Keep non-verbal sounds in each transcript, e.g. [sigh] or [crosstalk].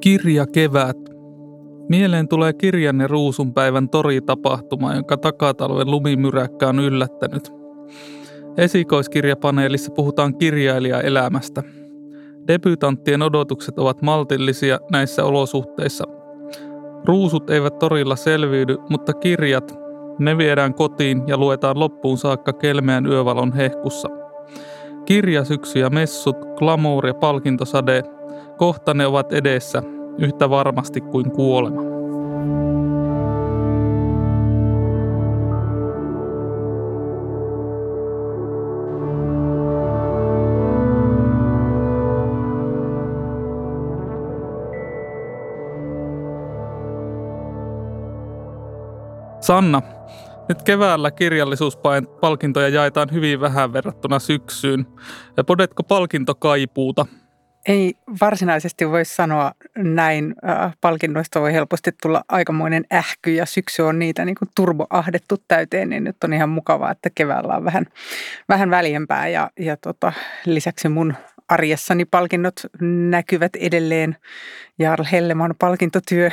Kirja kevät. Mieleen tulee kirjanne Ruusunpäivän toritapahtuma, jonka takatalven lumimyräkkä on yllättänyt. Esikoiskirjapaneelissa puhutaan kirjailijaelämästä. Debytanttien odotukset ovat maltillisia näissä olosuhteissa. Ruusut eivät torilla selviydy, mutta kirjat, ne viedään kotiin ja luetaan loppuun saakka kelmeän yövalon hehkussa. Kirjasyksy ja messut, glamour ja palkintosade, kohta ne ovat edessä, yhtä varmasti kuin kuolema. Sanna, nyt keväällä kirjallisuuspalkintoja jaetaan hyvin vähän verrattuna syksyyn. Podetko palkintokaipuuta? Ei varsinaisesti voi sanoa näin. Palkinnoista voi helposti tulla aikamoinen ähky ja syksy on niitä niin kuin turboahdettu täyteen, niin nyt on ihan mukavaa, että keväällä on vähän, vähän väljempää ja, ja tota, lisäksi mun arjessani palkinnot näkyvät edelleen. Jarl Helleman palkintotyö,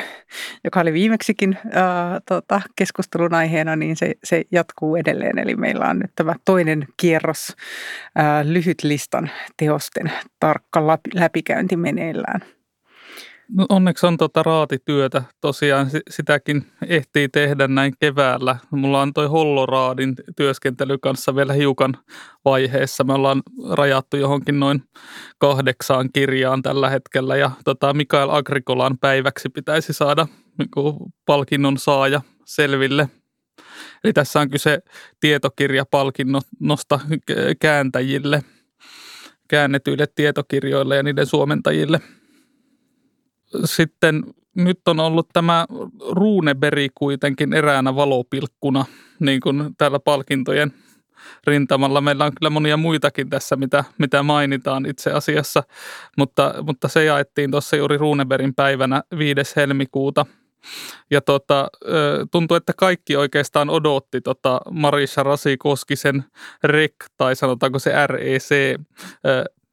joka oli viimeksikin ää, tota, keskustelun aiheena, niin se, se jatkuu edelleen. Eli meillä on nyt tämä toinen kierros ää, lyhyt listan teosten tarkka läpikäynti meneillään. No onneksi on tuota raatityötä. Tosiaan sitäkin ehtii tehdä näin keväällä. Mulla on toi Holloraadin työskentely kanssa vielä hiukan vaiheessa. Me ollaan rajattu johonkin noin kahdeksaan kirjaan tällä hetkellä ja tota Mikael Agrikolan päiväksi pitäisi saada niin palkinnon saaja selville. Eli tässä on kyse tietokirjapalkinnosta kääntäjille, käännetyille tietokirjoille ja niiden suomentajille – sitten nyt on ollut tämä Ruuneberi kuitenkin eräänä valopilkkuna, niin kuin täällä palkintojen rintamalla. Meillä on kyllä monia muitakin tässä, mitä, mitä mainitaan itse asiassa, mutta, mutta se jaettiin tuossa juuri Ruuneberin päivänä 5. helmikuuta. Ja tota, tuntuu, että kaikki oikeastaan odotti tota Marissa Rasi-Koskisen REC, tai sanotaanko se REC,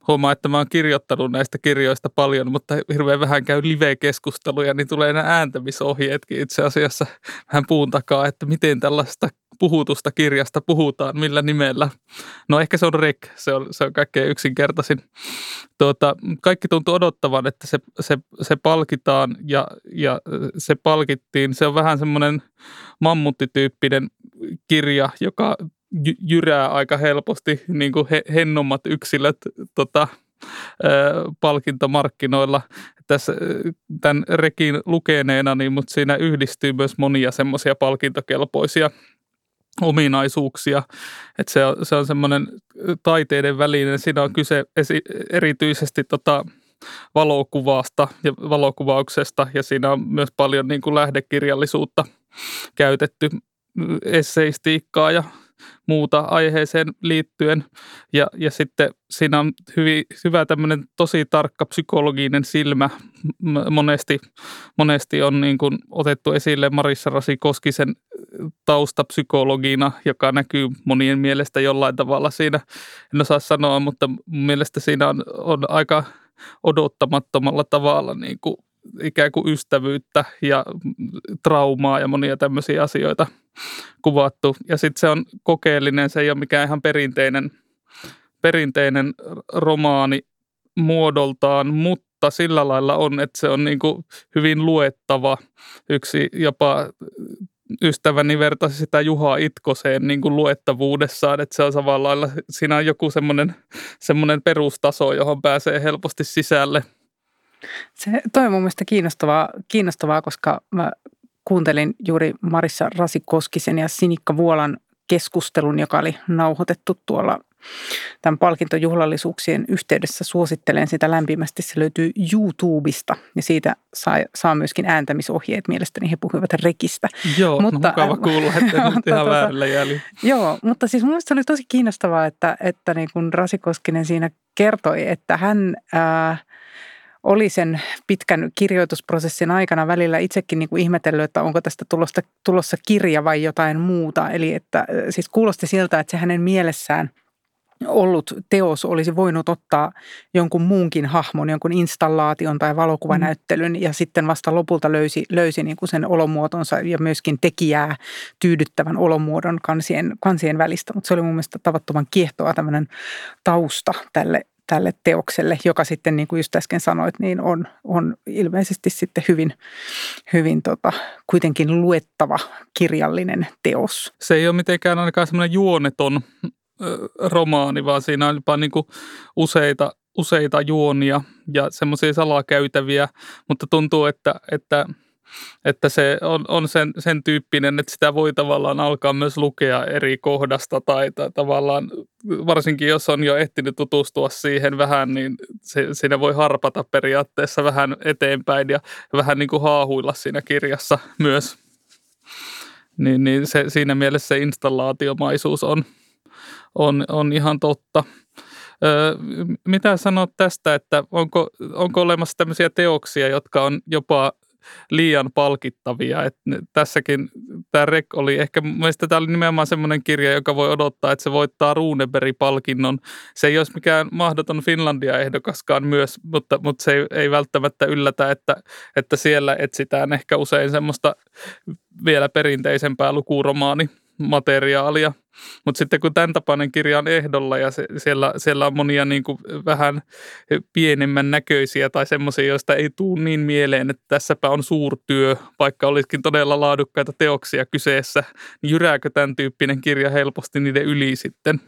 huomaa, että mä oon kirjoittanut näistä kirjoista paljon, mutta hirveän vähän käy live-keskusteluja, niin tulee nämä ääntämisohjeetkin itse asiassa vähän puun takaa, että miten tällaista puhutusta kirjasta puhutaan, millä nimellä. No ehkä se on REK, se on, se on kaikkein yksinkertaisin. Tuota, kaikki tuntuu odottavan, että se, se, se palkitaan ja, ja se palkittiin. Se on vähän semmoinen mammuttityyppinen kirja, joka jyrää aika helposti niin kuin he, hennommat yksilöt tota, palkintomarkkinoilla. Tässä tämän rekin lukeneena, niin, mutta siinä yhdistyy myös monia semmoisia palkintokelpoisia ominaisuuksia. Että se on, se on semmoinen taiteiden välinen. Siinä on kyse esi- erityisesti tota, valokuvasta ja valokuvauksesta ja siinä on myös paljon niin kuin lähdekirjallisuutta käytetty esseistiikkaa ja muuta aiheeseen liittyen. Ja, ja sitten siinä on hyvin, hyvä tämmöinen tosi tarkka psykologinen silmä. Monesti, monesti on niin kuin otettu esille Marissa Rasi Koskisen taustapsykologina, joka näkyy monien mielestä jollain tavalla siinä. En osaa sanoa, mutta mielestä siinä on, on aika odottamattomalla tavalla niin kuin ikään kuin ystävyyttä ja traumaa ja monia tämmöisiä asioita kuvattu. Ja sitten se on kokeellinen, se ei ole mikään ihan perinteinen, perinteinen romaani muodoltaan, mutta sillä lailla on, että se on niin kuin hyvin luettava. Yksi jopa ystäväni vertasi sitä Juha Itkoseen niin kuin luettavuudessaan, että se on samalla lailla, siinä on joku semmoinen, semmoinen perustaso, johon pääsee helposti sisälle – se, toi on mun mielestä kiinnostavaa, kiinnostavaa, koska mä kuuntelin juuri Marissa Rasikoskisen ja Sinikka Vuolan keskustelun, joka oli nauhoitettu tuolla tämän palkintojuhlallisuuksien yhteydessä. Suosittelen sitä lämpimästi. Se löytyy YouTubesta ja siitä saa, saa myöskin ääntämisohjeet. Mielestäni he puhuivat rekistä. Joo, no mutta, no mukava kuulla, että nyt [laughs] ihan tota, väärillä jäljellä. Joo, mutta siis mun mielestä oli tosi kiinnostavaa, että, että niin kun Rasikoskinen siinä kertoi, että hän... Ää, oli sen pitkän kirjoitusprosessin aikana välillä itsekin niin kuin ihmetellyt, että onko tästä tulossa, tulossa kirja vai jotain muuta. Eli että siis kuulosti siltä, että se hänen mielessään ollut teos olisi voinut ottaa jonkun muunkin hahmon, jonkun installaation tai valokuvanäyttelyn mm. ja sitten vasta lopulta löysi, löysi niin kuin sen olomuotonsa ja myöskin tekijää tyydyttävän olomuodon kansien, kansien välistä. Mutta se oli mun mielestä tavattoman kiehtoa tämmöinen tausta tälle, tälle teokselle, joka sitten niin kuin just äsken sanoit, niin on, on ilmeisesti sitten hyvin, hyvin tota, kuitenkin luettava kirjallinen teos. Se ei ole mitenkään ainakaan semmoinen juoneton romaani, vaan siinä on jopa niin kuin useita, useita juonia ja semmoisia salakäytäviä, mutta tuntuu, että, että, että se on, on sen, sen tyyppinen, että sitä voi tavallaan alkaa myös lukea eri kohdasta tai, tavallaan, varsinkin jos on jo ehtinyt tutustua siihen vähän, niin se, siinä voi harpata periaatteessa vähän eteenpäin ja vähän niin kuin haahuilla siinä kirjassa myös. Niin, niin se, siinä mielessä se installaatiomaisuus on, on, on ihan totta. Öö, mitä sanot tästä, että onko, onko olemassa tämmöisiä teoksia, jotka on jopa liian palkittavia. Et tässäkin tämä Rek oli ehkä, mielestäni tämä oli nimenomaan semmoinen kirja, joka voi odottaa, että se voittaa Runeberg-palkinnon. Se ei olisi mikään mahdoton Finlandia-ehdokaskaan myös, mutta, mutta se ei, ei välttämättä yllätä, että, että siellä etsitään ehkä usein semmoista vielä perinteisempää lukuromaani materiaalia. Mutta sitten kun tämän tapainen kirja on ehdolla ja se, siellä, siellä on monia niin kuin vähän pienemmän näköisiä tai semmoisia, joista ei tule niin mieleen, että tässäpä on suurtyö, vaikka olisikin todella laadukkaita teoksia kyseessä, niin jyrääkö tämän tyyppinen kirja helposti niiden yli sitten?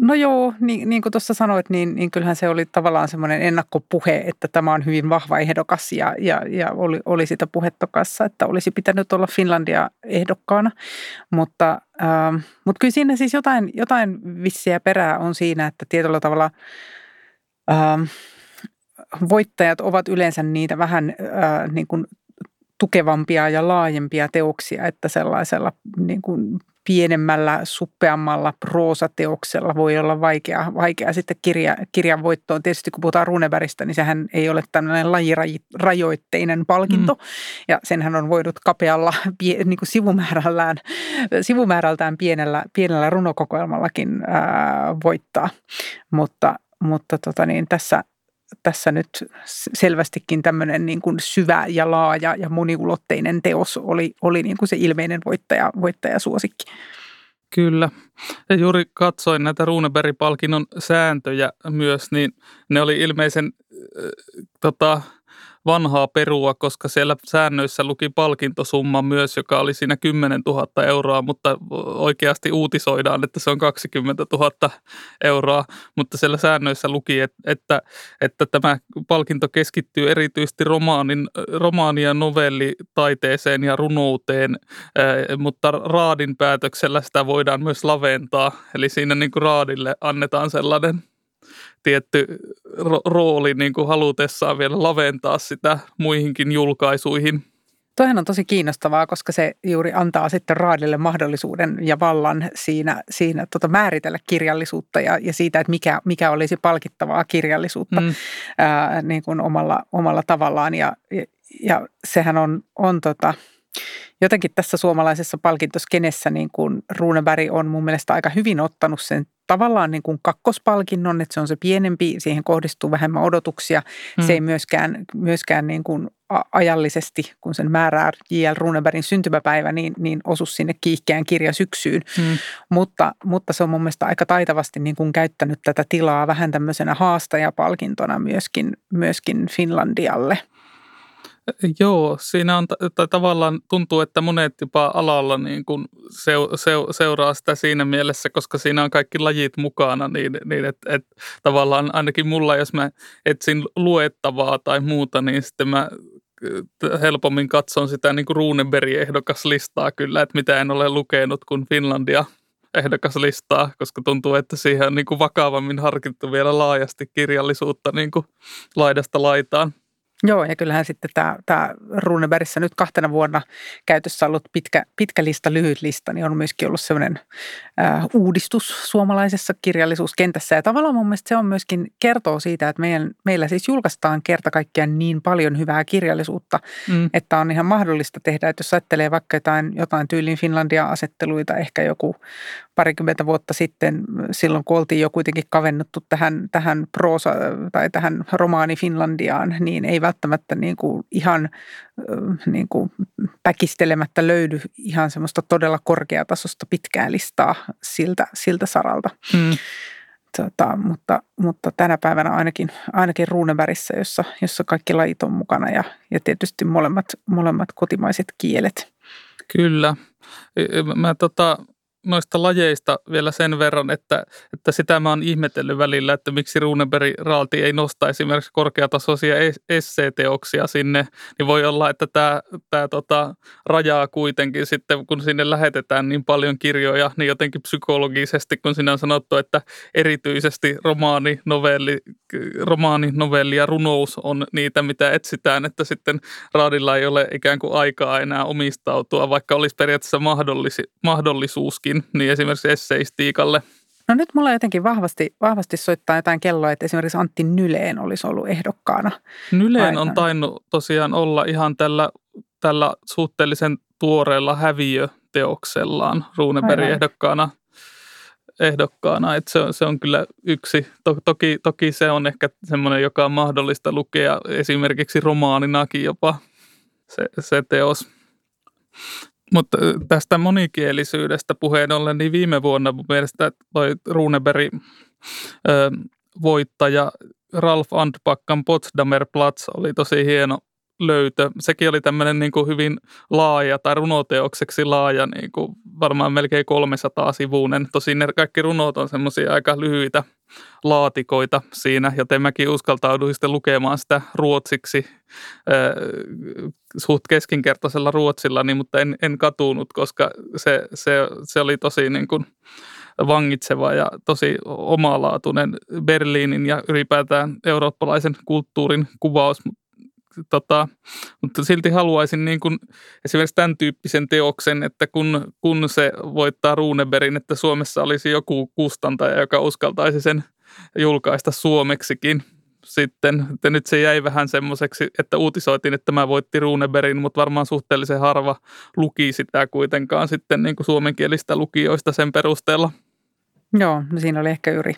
No joo, niin, niin kuin tuossa sanoit, niin, niin kyllähän se oli tavallaan semmoinen ennakkopuhe, että tämä on hyvin vahva ehdokas ja, ja, ja oli, oli sitä puhettokassa, että olisi pitänyt olla Finlandia ehdokkaana. Mutta, ähm, mutta kyllä siinä siis jotain, jotain vissiä perää on siinä, että tietyllä tavalla ähm, voittajat ovat yleensä niitä vähän äh, niin kuin tukevampia ja laajempia teoksia, että sellaisella niin kuin pienemmällä, suppeammalla proosateoksella voi olla vaikea, vaikea sitten kirja, kirjan voittoon. Tietysti kun puhutaan Runebergistä, niin sehän ei ole tämmöinen lajirajoitteinen palkinto. Mm. Ja senhän on voinut kapealla niin kuin sivumäärällään, sivumäärältään pienellä, pienellä runokokoelmallakin ää, voittaa. Mutta, mutta tota niin, tässä, tässä nyt selvästikin tämmöinen niin kuin syvä ja laaja ja moniulotteinen teos oli, oli niin kuin se ilmeinen voittaja, voittajasuosikki. Kyllä. Ja juuri katsoin näitä Runeberg-palkinnon sääntöjä myös, niin ne oli ilmeisen äh, tota, vanhaa perua, koska siellä säännöissä luki palkintosumma myös, joka oli siinä 10 000 euroa, mutta oikeasti uutisoidaan, että se on 20 000 euroa, mutta siellä säännöissä luki, että, että, tämä palkinto keskittyy erityisesti romaanin, romaani- ja novellitaiteeseen ja runouteen, mutta raadin päätöksellä sitä voidaan myös laventaa, eli siinä niin kuin raadille annetaan sellainen tietty ro- rooli niin kuin halutessaan vielä laventaa sitä muihinkin julkaisuihin. Toihan on tosi kiinnostavaa, koska se juuri antaa sitten raadille mahdollisuuden ja vallan siinä, siinä tota määritellä kirjallisuutta ja, ja siitä, että mikä, mikä olisi palkittavaa kirjallisuutta mm. ää, niin kuin omalla, omalla tavallaan. Ja, ja, ja sehän on, on tota, jotenkin tässä suomalaisessa palkintoskenessä niin kuin Runeberg on mun mielestä aika hyvin ottanut sen tavallaan niin kuin kakkospalkinnon, että se on se pienempi, siihen kohdistuu vähemmän odotuksia. Mm. Se ei myöskään, myöskään niin kuin ajallisesti, kun sen määrää J.L. Runebergin syntymäpäivä, niin, niin osu sinne kiihkeään kirjasyksyyn. Mm. Mutta, mutta se on mun mielestä aika taitavasti niin kuin käyttänyt tätä tilaa vähän tämmöisenä haastajapalkintona myöskin, myöskin Finlandialle. Joo, siinä on tai tavallaan tuntuu, että monet jopa alalla niin kuin seu, seu, seuraa sitä siinä mielessä, koska siinä on kaikki lajit mukana, niin, niin että et, tavallaan ainakin mulla, jos mä etsin luettavaa tai muuta, niin sitten mä helpommin katson sitä niin kuin Runeberg-ehdokaslistaa kyllä, että mitä en ole lukenut kuin Finlandia ehdokaslistaa, koska tuntuu, että siihen on niin kuin vakavammin harkittu vielä laajasti kirjallisuutta niin kuin laidasta laitaan. Joo, ja kyllähän sitten tämä, tämä Runebergissä nyt kahtena vuonna käytössä ollut pitkä, pitkä lista, lyhyt lista, niin on myöskin ollut sellainen äh, uudistus suomalaisessa kirjallisuuskentässä. Ja tavallaan mun mielestä se on myöskin kertoo siitä, että meidän, meillä siis julkaistaan kerta kaikkiaan niin paljon hyvää kirjallisuutta, mm. että on ihan mahdollista tehdä, että jos ajattelee vaikka jotain, jotain tyylin Finlandia-asetteluita, ehkä joku parikymmentä vuotta sitten, silloin kun oltiin jo kuitenkin kavennuttu tähän, tähän proosa tai tähän romaani Finlandiaan, niin ei välttämättä niin kuin ihan niin kuin päkistelemättä löydy ihan semmoista todella korkeatasosta pitkää listaa siltä, siltä saralta. Hmm. Tota, mutta, mutta tänä päivänä ainakin, ainakin Runebergissä, jossa, jossa kaikki lajit on mukana ja, ja tietysti molemmat, molemmat kotimaiset kielet. Kyllä. Mä tota, noista lajeista vielä sen verran, että, että sitä mä oon ihmetellyt välillä, että miksi Runeberg Raalti ei nosta esimerkiksi korkeatasoisia esseeteoksia sinne, niin voi olla, että tämä, tämä tota, rajaa kuitenkin sitten, kun sinne lähetetään niin paljon kirjoja, niin jotenkin psykologisesti, kun sinä on sanottu, että erityisesti romaani, novelli, romaani, novelli ja runous on niitä, mitä etsitään, että sitten Raadilla ei ole ikään kuin aikaa enää omistautua, vaikka olisi periaatteessa mahdollisuuskin niin esimerkiksi esseistiikalle. No nyt mulla jotenkin vahvasti, vahvasti soittaa jotain kelloa, että esimerkiksi Antti Nyleen olisi ollut ehdokkaana. Nyleen Aikaan. on tainnut tosiaan olla ihan tällä, tällä suhteellisen tuoreella häviöteoksellaan Runebergin ehdokkaana. ehdokkaana. Että se, on, se on kyllä yksi. To, toki, toki se on ehkä semmoinen, joka on mahdollista lukea esimerkiksi romaaninakin jopa se, se teos. Mutta tästä monikielisyydestä puheen ollen, niin viime vuonna mun mielestä toi Runeberg voittaja Ralf Antpakkan Potsdamer Platz oli tosi hieno löytö. Sekin oli tämmöinen niin kuin hyvin laaja tai runoteokseksi laaja, niin kuin varmaan melkein 300 sivuinen. Tosin ne kaikki runot on semmoisia aika lyhyitä laatikoita siinä, joten mäkin uskaltauduin sitten lukemaan sitä ruotsiksi äh, suht keskinkertaisella ruotsilla, niin, mutta en, en katunut, koska se, se, se oli tosi niin kuin vangitseva ja tosi omalaatuinen Berliinin ja ylipäätään eurooppalaisen kulttuurin kuvaus, tota, mutta silti haluaisin niin kuin esimerkiksi tämän tyyppisen teoksen, että kun, kun se voittaa Runeberin, että Suomessa olisi joku kustantaja, joka uskaltaisi sen julkaista suomeksikin sitten. Että nyt se jäi vähän semmoiseksi, että uutisoitiin, että mä voitti Runeberin, mutta varmaan suhteellisen harva luki sitä kuitenkaan sitten niin kuin suomenkielistä lukijoista sen perusteella. Joo, no siinä oli ehkä juuri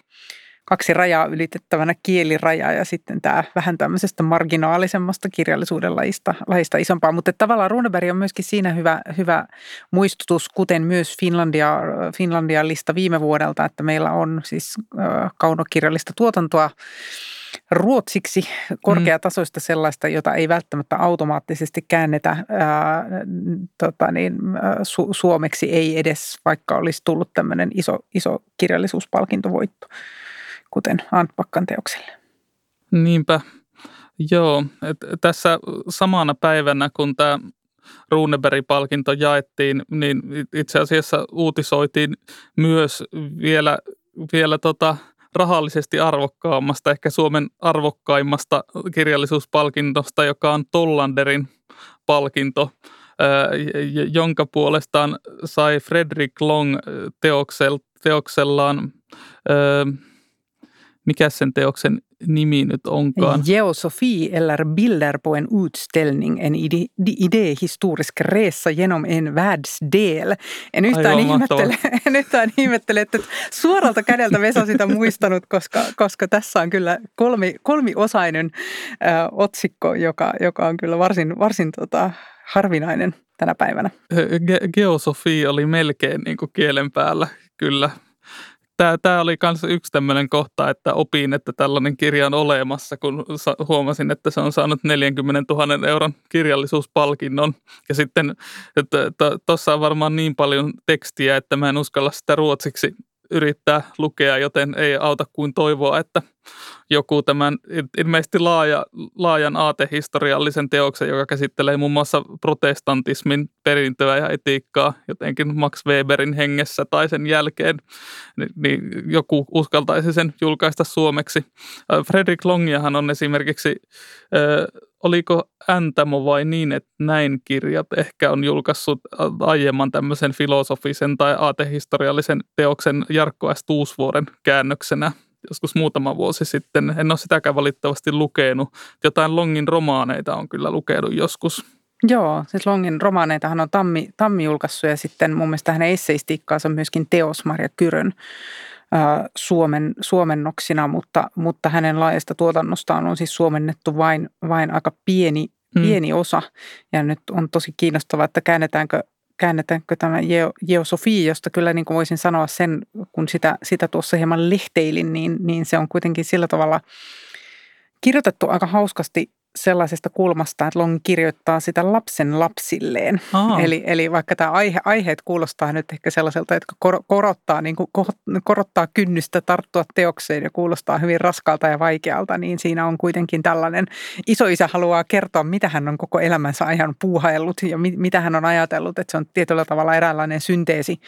kaksi rajaa ylitettävänä kieliraja ja sitten tämä vähän tämmöisestä marginaalisemmasta kirjallisuuden lajista, lajista isompaa. Mutta tavallaan Runeberg on myöskin siinä hyvä, hyvä muistutus, kuten myös Finlandia, Finlandia lista viime vuodelta, että meillä on siis kaunokirjallista tuotantoa ruotsiksi korkeatasoista sellaista, jota ei välttämättä automaattisesti käännetä ää, tota niin, su- suomeksi, ei edes vaikka olisi tullut tämmöinen iso, iso kirjallisuuspalkintovoitto kuten Antpakkan teokselle. Niinpä. Joo, et tässä samana päivänä, kun tämä Runeberg-palkinto jaettiin, niin itse asiassa uutisoitiin myös vielä, vielä tota rahallisesti arvokkaammasta, ehkä Suomen arvokkaimmasta kirjallisuuspalkintosta, joka on Tollanderin palkinto, jonka puolestaan sai Fredrik Long teoksel, teoksellaan mikä sen teoksen nimi nyt onkaan? Geosofi eller bilder på en utställning, en ide, idéhistorisk resa genom en världsdel. En yhtään, ihmettele, [laughs] en yhtään ihmettele, että suoralta kädeltä Vesa sitä muistanut, koska, koska tässä on kyllä kolmi, kolmiosainen äh, otsikko, joka, joka on kyllä varsin, varsin tota, harvinainen tänä päivänä. Ge- geosofi oli melkein niin kuin kielen päällä, kyllä tämä, tämä oli myös yksi tämmöinen kohta, että opin, että tällainen kirja on olemassa, kun huomasin, että se on saanut 40 000 euron kirjallisuuspalkinnon. Ja sitten, tuossa on varmaan niin paljon tekstiä, että mä en uskalla sitä ruotsiksi yrittää lukea, joten ei auta kuin toivoa, että joku tämän ilmeisesti laaja, laajan aatehistoriallisen teoksen, joka käsittelee muun muassa protestantismin perintöä ja etiikkaa jotenkin Max Weberin hengessä tai sen jälkeen, niin, niin joku uskaltaisi sen julkaista suomeksi. Fredrik Longiahan on esimerkiksi oliko Äntamo vai niin, että näin kirjat ehkä on julkaissut aiemman tämmöisen filosofisen tai aatehistoriallisen teoksen Jarkko S. Tuusvuoren käännöksenä joskus muutama vuosi sitten. En ole sitäkään valitettavasti lukenut. Jotain Longin romaaneita on kyllä lukenut joskus. Joo, siis Longin romaaneitahan on Tammi, Tammi julkaissut ja sitten mun mielestä hänen esseistiikkaansa on myöskin teos Marja Kyrön suomen, suomennoksina, mutta, mutta hänen laajasta tuotannostaan on siis suomennettu vain, vain aika pieni, hmm. pieni osa. Ja nyt on tosi kiinnostavaa, että käännetäänkö, käännetäänkö tämä geosofia, josta kyllä niin kuin voisin sanoa sen, kun sitä, sitä tuossa hieman lehteilin, niin, niin se on kuitenkin sillä tavalla kirjoitettu aika hauskasti sellaisesta kulmasta, että Long kirjoittaa sitä lapsen lapsilleen. Eli, eli vaikka tämä aihe, aiheet kuulostaa nyt ehkä sellaiselta, että korottaa, niin kuin, korottaa kynnystä tarttua teokseen ja kuulostaa hyvin raskaalta ja vaikealta, niin siinä on kuitenkin tällainen, isoisä haluaa kertoa, mitä hän on koko elämänsä ajan puuhaillut ja mit, mitä hän on ajatellut, että se on tietyllä tavalla eräänlainen synteesi,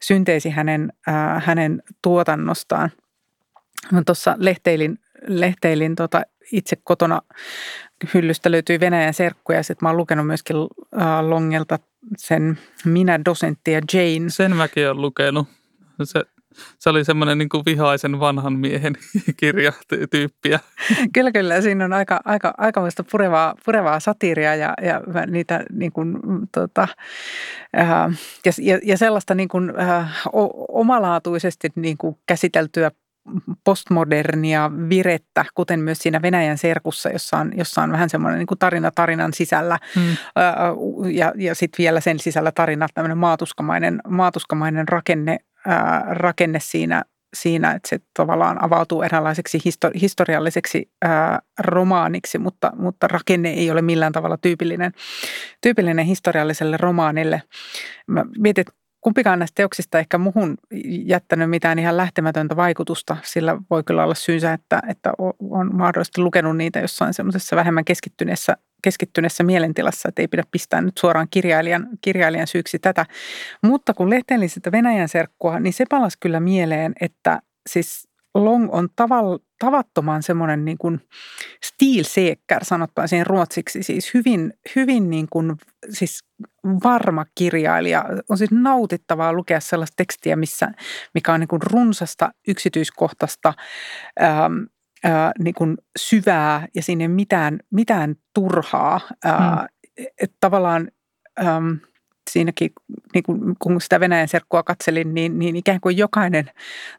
synteesi hänen, äh, hänen tuotannostaan. Tuossa lehteilin, lehteilin tota itse kotona hyllystä löytyy Venäjän serkkuja. Sitten mä oon lukenut myöskin äh, Longelta sen Minä, dosentti ja Jane. Sen mäkin olen lukenut. Se, se oli semmoinen niin vihaisen vanhan miehen [laughs] kirja tyyppiä. Kyllä, kyllä. Siinä on aika, aika, aika purevaa, purevaa satiiria ja, ja niitä niin kuin, tota, äh, ja, ja, sellaista niin kuin, äh, omalaatuisesti niin kuin käsiteltyä postmodernia virettä, kuten myös siinä Venäjän serkussa, jossa on, jossa on vähän semmoinen niin kuin tarina tarinan sisällä hmm. ja, ja sitten vielä sen sisällä tarina, tämmöinen maatuskamainen, maatuskamainen rakenne, ää, rakenne siinä, siinä, että se tavallaan avautuu eräänlaiseksi histori- historialliseksi ää, romaaniksi, mutta, mutta rakenne ei ole millään tavalla tyypillinen, tyypillinen historialliselle romaanille. Mä mietin, että kumpikaan näistä teoksista ehkä muhun jättänyt mitään ihan lähtemätöntä vaikutusta. Sillä voi kyllä olla syynsä, että, että on mahdollisesti lukenut niitä jossain semmoisessa vähemmän keskittyneessä, keskittyneessä mielentilassa, että ei pidä pistää nyt suoraan kirjailijan, kirjailijan syyksi tätä. Mutta kun lehtelin sitä Venäjän serkkua, niin se palasi kyllä mieleen, että siis Long on taval, tavattoman semmoinen niin kuin stilseekkär, sanottaisiin ruotsiksi, siis hyvin, hyvin niin kuin, siis varma kirjailija. On siis nautittavaa lukea sellaista tekstiä, missä, mikä on niin kuin runsasta, yksityiskohtaista, ähm, äh, niin kuin syvää ja sinne mitään, mitään turhaa. Äh, hmm. että tavallaan... Ähm, siinäkin, niin kun, kun sitä Venäjän serkkua katselin, niin, niin ikään kuin jokainen,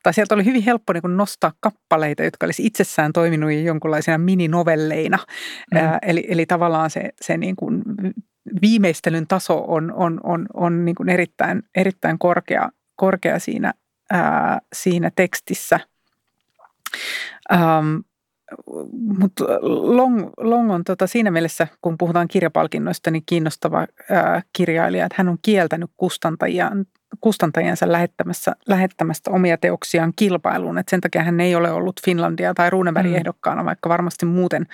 tai sieltä oli hyvin helppo niin kuin nostaa kappaleita, jotka olisi itsessään toiminut jonkunlaisena mininovelleina. Mm. Ää, eli, eli tavallaan se, se niin kuin viimeistelyn taso on, on, on, on niin kuin erittäin, erittäin korkea, korkea siinä, ää, siinä tekstissä. Ähm, mutta Long, Long on tota siinä mielessä, kun puhutaan kirjapalkinnoista, niin kiinnostava ää, kirjailija, että hän on kieltänyt kustantajien, kustantajiensa lähettämässä, lähettämästä omia teoksiaan kilpailuun. Et sen takia hän ei ole ollut Finlandia tai Runeberg mm. ehdokkaana, vaikka varmasti muuten,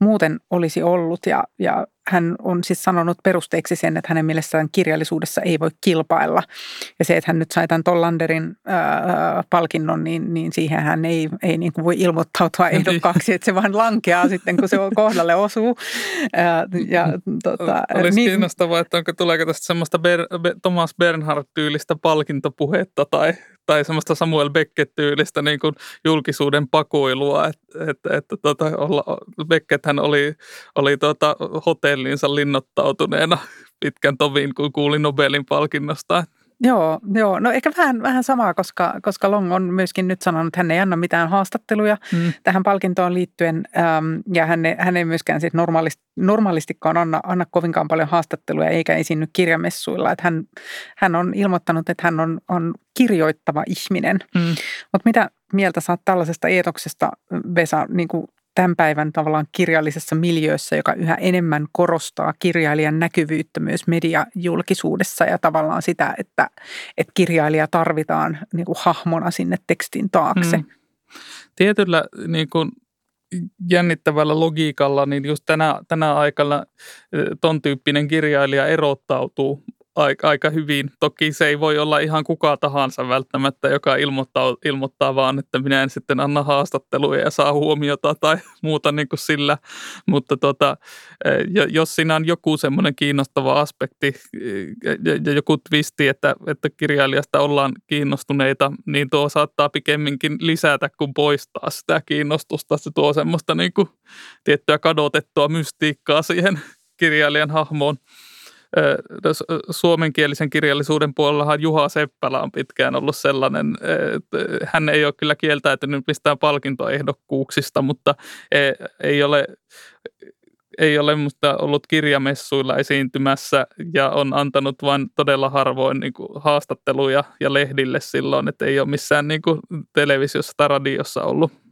muuten olisi ollut. Ja, ja hän on siis sanonut perusteeksi sen, että hänen mielestään kirjallisuudessa ei voi kilpailla. Ja se, että hän nyt sai tämän Tollanderin ää, palkinnon, niin, niin siihen hän ei, ei niin kuin voi ilmoittautua niin. ehdokkaaksi, että se vaan lankeaa sitten, kun se kohdalle osuu. Ää, ja, tota, Olisi niin, kiinnostavaa, että onko, tuleeko tästä semmoista Ber, Thomas Bernhard-tyylistä palkintopuhetta tai tai semmoista Samuel Beckett-tyylistä niin kuin julkisuuden pakoilua, että, että, että tota, Beckett hän oli, oli tota, hotellinsa linnoittautuneena pitkän tovin, kun kuuli Nobelin palkinnosta. Joo, joo, no ehkä vähän, vähän samaa, koska, koska Long on myöskin nyt sanonut, että hän ei anna mitään haastatteluja mm. tähän palkintoon liittyen äm, ja hän hän ei myöskään sit normaalist, normaalistikaan anna, anna kovinkaan paljon haastatteluja eikä esiinny kirjamessuilla. Että hän, hän on ilmoittanut, että hän on, on kirjoittava ihminen. Mm. Mutta mitä mieltä saat tällaisesta eetoksesta, Vesa, niin kuin tämän päivän tavallaan kirjallisessa miljöössä, joka yhä enemmän korostaa kirjailijan näkyvyyttä myös mediajulkisuudessa ja tavallaan sitä, että, että kirjailija tarvitaan niin kuin hahmona sinne tekstin taakse. Hmm. tietyllä niin kuin jännittävällä logiikalla, niin just tänä, tänä aikana ton tyyppinen kirjailija erottautuu aika, hyvin. Toki se ei voi olla ihan kuka tahansa välttämättä, joka ilmoittaa, ilmoittaa vaan, että minä en sitten anna haastatteluja ja saa huomiota tai [laughs] muuta niin kuin sillä. Mutta tota, jos siinä on joku semmoinen kiinnostava aspekti ja joku twisti, että, että kirjailijasta ollaan kiinnostuneita, niin tuo saattaa pikemminkin lisätä kuin poistaa sitä kiinnostusta. Se tuo semmoista niin kuin tiettyä kadotettua mystiikkaa siihen [laughs] kirjailijan hahmoon suomenkielisen kirjallisuuden puolellahan Juha Seppälä on pitkään ollut sellainen, että hän ei ole kyllä kieltäytynyt mistään palkintoehdokkuuksista, mutta e, ei ole, ei ole musta ollut kirjamessuilla esiintymässä ja on antanut vain todella harvoin niin kuin haastatteluja ja lehdille silloin, että ei ole missään niin kuin televisiossa tai radiossa ollut.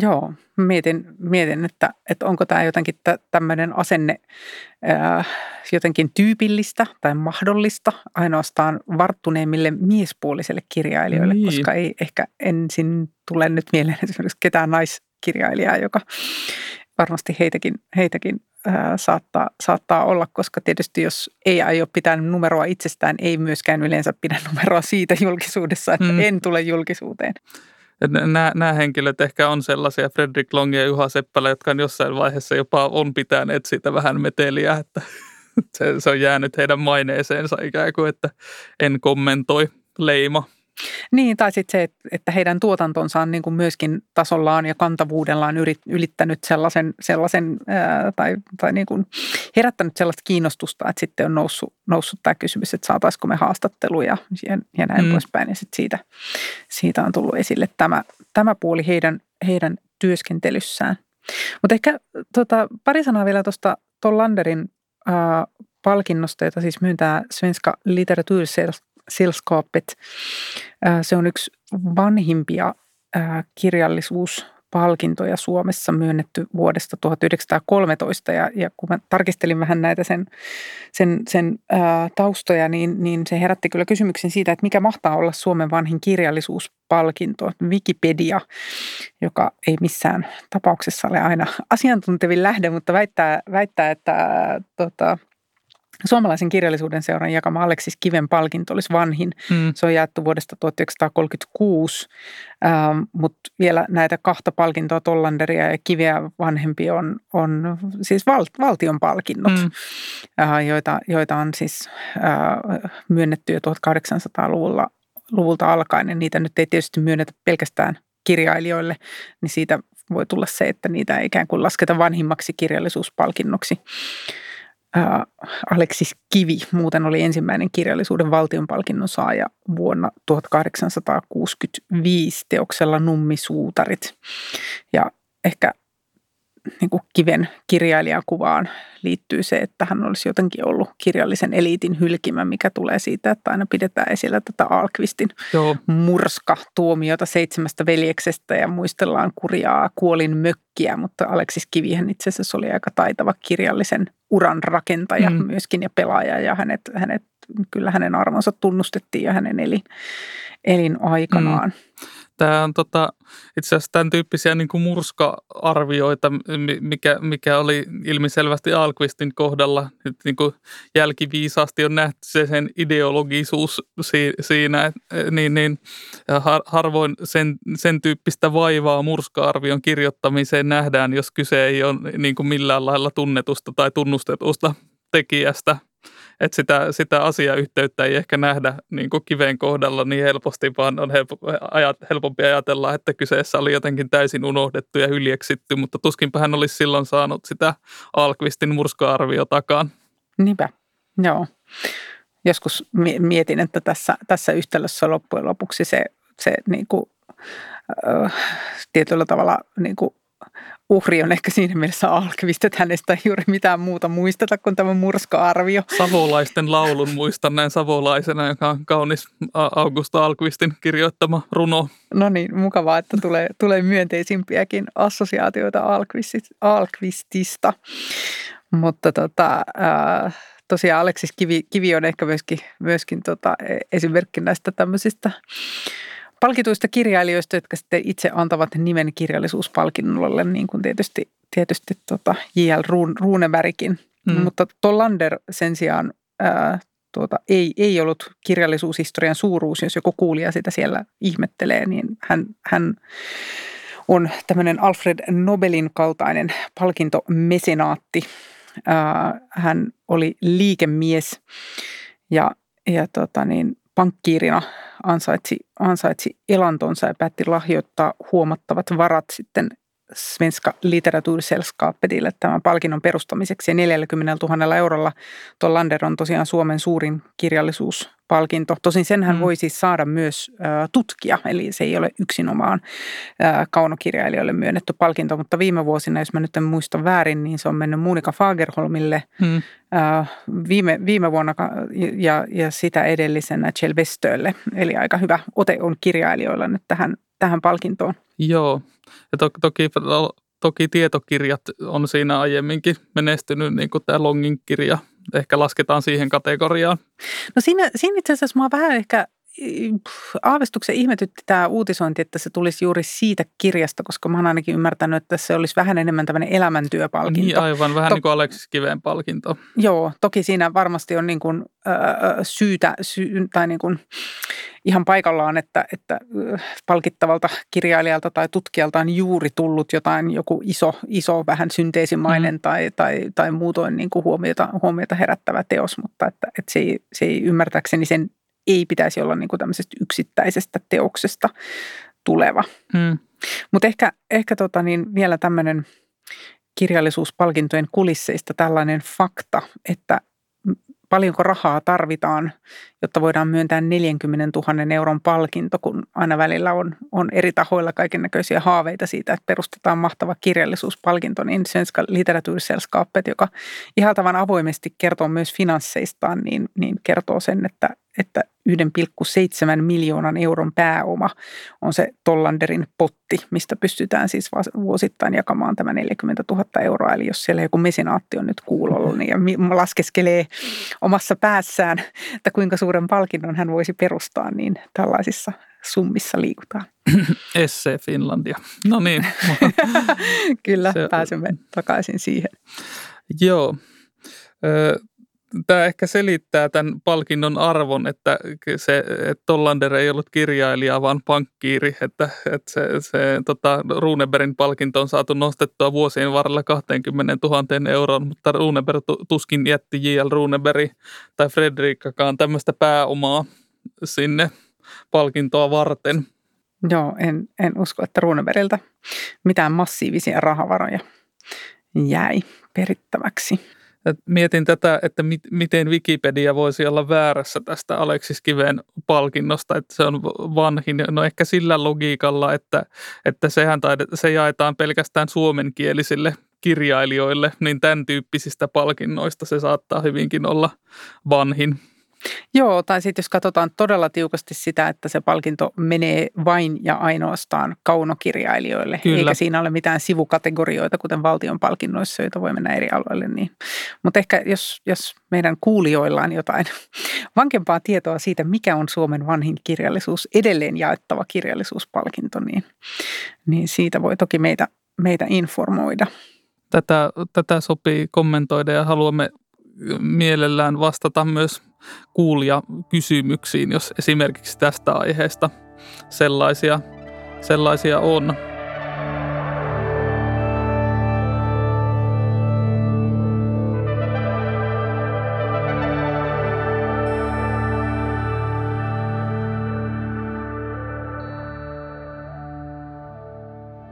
Joo, mietin, mietin että, että onko tämä jotenkin tämmöinen asenne ää, jotenkin tyypillistä tai mahdollista ainoastaan varttuneemmille miespuolisille kirjailijoille, niin. koska ei ehkä ensin tule nyt mieleen esimerkiksi ketään naiskirjailijaa, joka varmasti heitäkin, heitäkin ää, saattaa, saattaa olla, koska tietysti jos ei aio pitää numeroa itsestään, ei myöskään yleensä pidä numeroa siitä julkisuudessa, että mm. en tule julkisuuteen nämä, nämä henkilöt ehkä on sellaisia, Fredrik Long ja Juha Seppälä, jotka on jossain vaiheessa jopa on pitäneet siitä vähän meteliä, että [laughs] se, se on jäänyt heidän maineeseensa ikään kuin, että en kommentoi leima. Niin, tai sitten se, että heidän tuotantonsa on niin kuin myöskin tasollaan ja kantavuudellaan ylittänyt sellaisen, sellaisen ää, tai, tai niin kuin herättänyt sellaista kiinnostusta, että sitten on noussut, noussut tämä kysymys, että saataisiko me haastatteluja ja, ja näin mm. poispäin. Ja sitten siitä, siitä on tullut esille tämä, tämä puoli heidän, heidän työskentelyssään. Mutta ehkä tota, pari sanaa vielä tuosta Ton Landerin ää, palkinnosta, jota siis myöntää Svenska Litteratursällskapet Sällskapet. Se on yksi vanhimpia kirjallisuuspalkintoja Suomessa myönnetty vuodesta 1913 ja, ja kun mä tarkistelin vähän näitä sen, sen, sen ää, taustoja, niin, niin se herätti kyllä kysymyksen siitä, että mikä mahtaa olla Suomen vanhin kirjallisuuspalkinto. Wikipedia, joka ei missään tapauksessa ole aina asiantuntevin lähde, mutta väittää, väittää että tota, Suomalaisen kirjallisuuden seuran jakama Aleksis Kiven palkinto olisi vanhin. Mm. Se on jaettu vuodesta 1936, ähm, mutta vielä näitä kahta palkintoa, Tollanderia ja Kiveä vanhempi, on, on siis val, valtion palkinnot, mm. äh, joita, joita on siis äh, myönnetty jo 1800-luvulla luvulta alkaen. Ja niitä nyt ei tietysti myönnetä pelkästään kirjailijoille, niin siitä voi tulla se, että niitä ei ikään kuin lasketa vanhimmaksi kirjallisuuspalkinnoksi. Aleksis Kivi muuten oli ensimmäinen kirjallisuuden valtionpalkinnon saaja vuonna 1865 teoksella Nummisuutarit. Ja ehkä niin kuin kiven kirjailijakuvaan liittyy se, että hän olisi jotenkin ollut kirjallisen eliitin hylkimä, mikä tulee siitä, että aina pidetään esillä tätä Alkvistin Joo. murska-tuomiota seitsemästä veljeksestä ja muistellaan kurjaa kuolin mökkiä, mutta Aleksis Kivihän itse asiassa oli aika taitava kirjallisen uran rakentaja mm. myöskin ja pelaaja ja hänet, hänet, kyllä hänen arvonsa tunnustettiin ja hänen elin, elinaikanaan. Mm. Tämä on tota, itse asiassa tämän tyyppisiä niin kuin murska-arvioita, mikä, mikä oli ilmiselvästi Alkvistin kohdalla. Nyt niin kuin jälkiviisaasti on nähty se sen ideologisuus si, siinä, niin, niin har, harvoin sen, sen tyyppistä vaivaa murska-arvion kirjoittamiseen nähdään, jos kyse ei ole niin kuin millään lailla tunnetusta tai tunnustetusta tekijästä – että sitä, sitä asiayhteyttä ei ehkä nähdä niin kuin kiven kohdalla niin helposti, vaan on helpo, ajat, helpompi ajatella, että kyseessä oli jotenkin täysin unohdettu ja hyljeksitty, mutta tuskinpä hän olisi silloin saanut sitä Alkvistin murska-arviotakaan. Niinpä, joo. Joskus mietin, että tässä, tässä yhtälössä loppujen lopuksi se, se niin kuin, äh, tietyllä tavalla niin kuin uhri on ehkä siinä mielessä Alkvist, että hänestä ei juuri mitään muuta muisteta kuin tämä murska-arvio. Savolaisten laulun muistan näin savolaisena, joka on kaunis Augusta Alkvistin kirjoittama runo. No niin, mukavaa, että tulee, tulee myönteisimpiäkin assosiaatioita Alkvistista. Mutta tota, äh, tosiaan Aleksis Kivi, Kivi on ehkä myöskin, myöskin tota, e-, esimerkki näistä tämmöisistä palkituista kirjailijoista, jotka sitten itse antavat nimen kirjallisuuspalkinnolle, niin kuin tietysti, tietysti tota J.L. Runebergin. Mm. Mutta Tollander sen sijaan ää, tuota, ei, ei ollut kirjallisuushistorian suuruus, jos joku kuulija sitä siellä ihmettelee, niin hän, hän on tämmöinen Alfred Nobelin kaltainen palkintomesenaatti. Hän oli liikemies ja, ja tota niin, pankkiirina ansaitsi, ansaitsi elantonsa ja päätti lahjoittaa huomattavat varat sitten Svenska litteratursällskapetille tämän palkinnon perustamiseksi. Ja 40 000 eurolla tuo Lander on tosiaan Suomen suurin kirjallisuuspalkinto. Tosin senhän mm. voi siis saada myös ä, tutkija, eli se ei ole yksinomaan ä, kaunokirjailijoille myönnetty palkinto. Mutta viime vuosina, jos mä nyt en muista väärin, niin se on mennyt Monika Fagerholmille mm. ä, viime, viime vuonna ja, ja sitä edellisenä Kjell Westölle. Eli aika hyvä ote on kirjailijoilla nyt tähän, tähän palkintoon. Joo, ja to, toki, toki tietokirjat on siinä aiemminkin menestynyt, niin kuin tämä Longin kirja. Ehkä lasketaan siihen kategoriaan. No siinä, siinä itse asiassa mua vähän ehkä aavistuksen ihmetytti tämä uutisointi, että se tulisi juuri siitä kirjasta, koska mä oon ainakin ymmärtänyt, että se olisi vähän enemmän tämmöinen elämäntyöpalkinto. Niin aivan, vähän to- niin kuin Aleksis Kiveen palkinto. Joo, toki siinä varmasti on niin kuin, äh, syytä, sy- tai niin kuin, ihan paikallaan, että, että palkittavalta kirjailijalta tai tutkijalta on juuri tullut jotain, joku iso, iso vähän synteesimainen mm. tai, tai, tai muutoin niin kuin huomiota, huomiota herättävä teos, mutta että, että se, ei, se ei ymmärtääkseni sen ei pitäisi olla niin kuin tämmöisestä yksittäisestä teoksesta tuleva. Mm. Mutta ehkä, ehkä tota niin vielä tämmöinen kirjallisuuspalkintojen kulisseista tällainen fakta, että paljonko rahaa tarvitaan, jotta voidaan myöntää 40 000 euron palkinto, kun aina välillä on, on eri tahoilla kaiken näköisiä haaveita siitä, että perustetaan mahtava kirjallisuuspalkinto, niin Svenska litteratursällskapet, joka ihaltavan avoimesti kertoo myös finansseistaan, niin, niin kertoo sen, että että 1,7 miljoonan euron pääoma on se Tollanderin potti, mistä pystytään siis vuosittain jakamaan tämä 40 000 euroa. Eli jos siellä joku mesinaatti on nyt kuulolla niin ja laskeskelee omassa päässään, että kuinka suuren palkinnon hän voisi perustaa, niin tällaisissa summissa liikutaan. [clears throat] Esse Finlandia. No niin. [laughs] Kyllä, se, pääsemme takaisin siihen. Joo tämä ehkä selittää tämän palkinnon arvon, että se että Tollander ei ollut kirjailija, vaan pankkiiri, että, että se, se tota, Runebergin palkinto on saatu nostettua vuosien varrella 20 000 euroon, mutta Runeberg tuskin jätti J.L. Runeberg tai Fredrikkakaan tämmöistä pääomaa sinne palkintoa varten. Joo, en, en usko, että Runebergiltä mitään massiivisia rahavaroja jäi perittäväksi. Mietin tätä, että mit, miten Wikipedia voisi olla väärässä tästä Aleksis Kiveen palkinnosta, että se on vanhin. No ehkä sillä logiikalla, että, että sehän taide, se jaetaan pelkästään suomenkielisille kirjailijoille, niin tämän tyyppisistä palkinnoista se saattaa hyvinkin olla vanhin. Joo, tai sitten jos katsotaan todella tiukasti sitä, että se palkinto menee vain ja ainoastaan kaunokirjailijoille, Kyllä. eikä siinä ole mitään sivukategorioita, kuten valtion palkinnoissa, joita voi mennä eri alueille. Niin. Mutta ehkä jos, jos meidän kuulijoilla on jotain [laughs] vankempaa tietoa siitä, mikä on Suomen vanhin kirjallisuus, edelleen jaettava kirjallisuuspalkinto, niin, niin siitä voi toki meitä, meitä informoida. Tätä, tätä sopii kommentoida ja haluamme mielellään vastata myös kuulia kysymyksiin, jos esimerkiksi tästä aiheesta sellaisia, sellaisia on.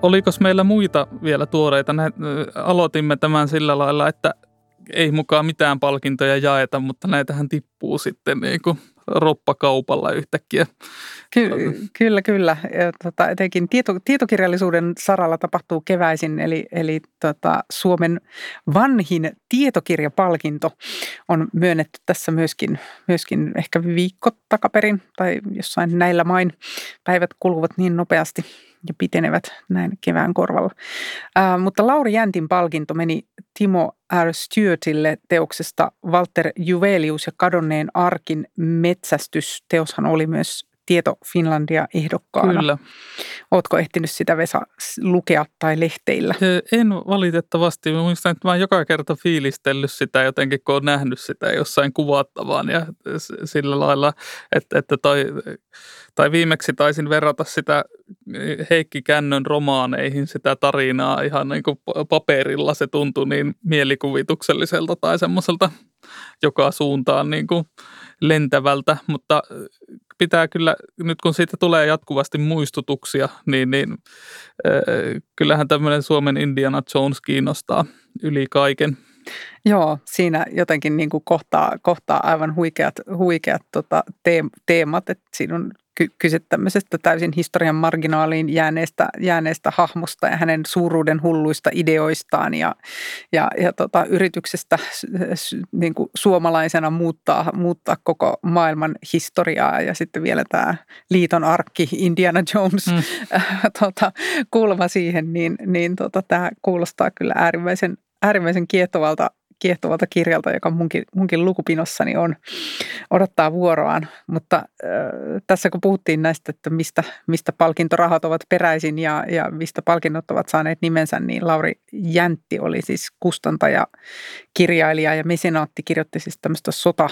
Oliko meillä muita vielä tuoreita? Aloitimme tämän sillä lailla, että ei mukaan mitään palkintoja jaeta, mutta näitähän tippuu sitten niin kuin roppakaupalla yhtäkkiä. Ky- kyllä, kyllä. Ja, tota, etenkin tieto, tietokirjallisuuden saralla tapahtuu keväisin, eli, eli tota, Suomen vanhin tietokirjapalkinto on myönnetty tässä myöskin, myöskin ehkä viikko takaperin tai jossain näillä main. Päivät kuluvat niin nopeasti ja pitenevät näin kevään korvalla. Ää, mutta Lauri Jäntin palkinto meni Timo R. Stewartille teoksesta Walter Juvelius ja kadonneen arkin metsästys. Teoshan oli myös Tieto Finlandia ehdokkaana. Kyllä. Ootko ehtinyt sitä Vesa lukea tai lehteillä? En valitettavasti. Muistan, että mä oon joka kerta fiilistellyt sitä jotenkin, kun oon nähnyt sitä jossain kuvattavan ja sillä lailla, että, että toi, tai viimeksi taisin verrata sitä Heikki Kännön romaaneihin sitä tarinaa ihan niin kuin paperilla. Se tuntui niin mielikuvitukselliselta tai semmoiselta joka suuntaan niin kuin lentävältä, mutta pitää kyllä, nyt kun siitä tulee jatkuvasti muistutuksia, niin, niin äh, kyllähän tämmöinen Suomen Indiana Jones kiinnostaa yli kaiken. Joo, siinä jotenkin niin kuin kohtaa, kohtaa aivan huikeat, huikeat tota, teemat, että siinä on kyse tämmöisestä täysin historian marginaaliin jääneestä, jääneestä hahmosta ja hänen suuruuden hulluista ideoistaan ja, ja, ja tota, yrityksestä niin kuin suomalaisena muuttaa, muuttaa koko maailman historiaa ja sitten vielä tämä liiton arkki Indiana Jones mm. tota, kuulma siihen, niin, niin tota, tämä kuulostaa kyllä äärimmäisen, äärimmäisen kiehtovalta kiehtovalta kirjalta, joka munkin, munkin lukupinossani on, odottaa vuoroaan. Mutta äh, tässä kun puhuttiin näistä, että mistä, mistä palkintorahat ovat peräisin ja, ja mistä palkinnot ovat saaneet nimensä, niin Lauri Jäntti oli siis kustantaja, kirjailija ja mesenaatti, kirjoitti siis tämmöistä sota,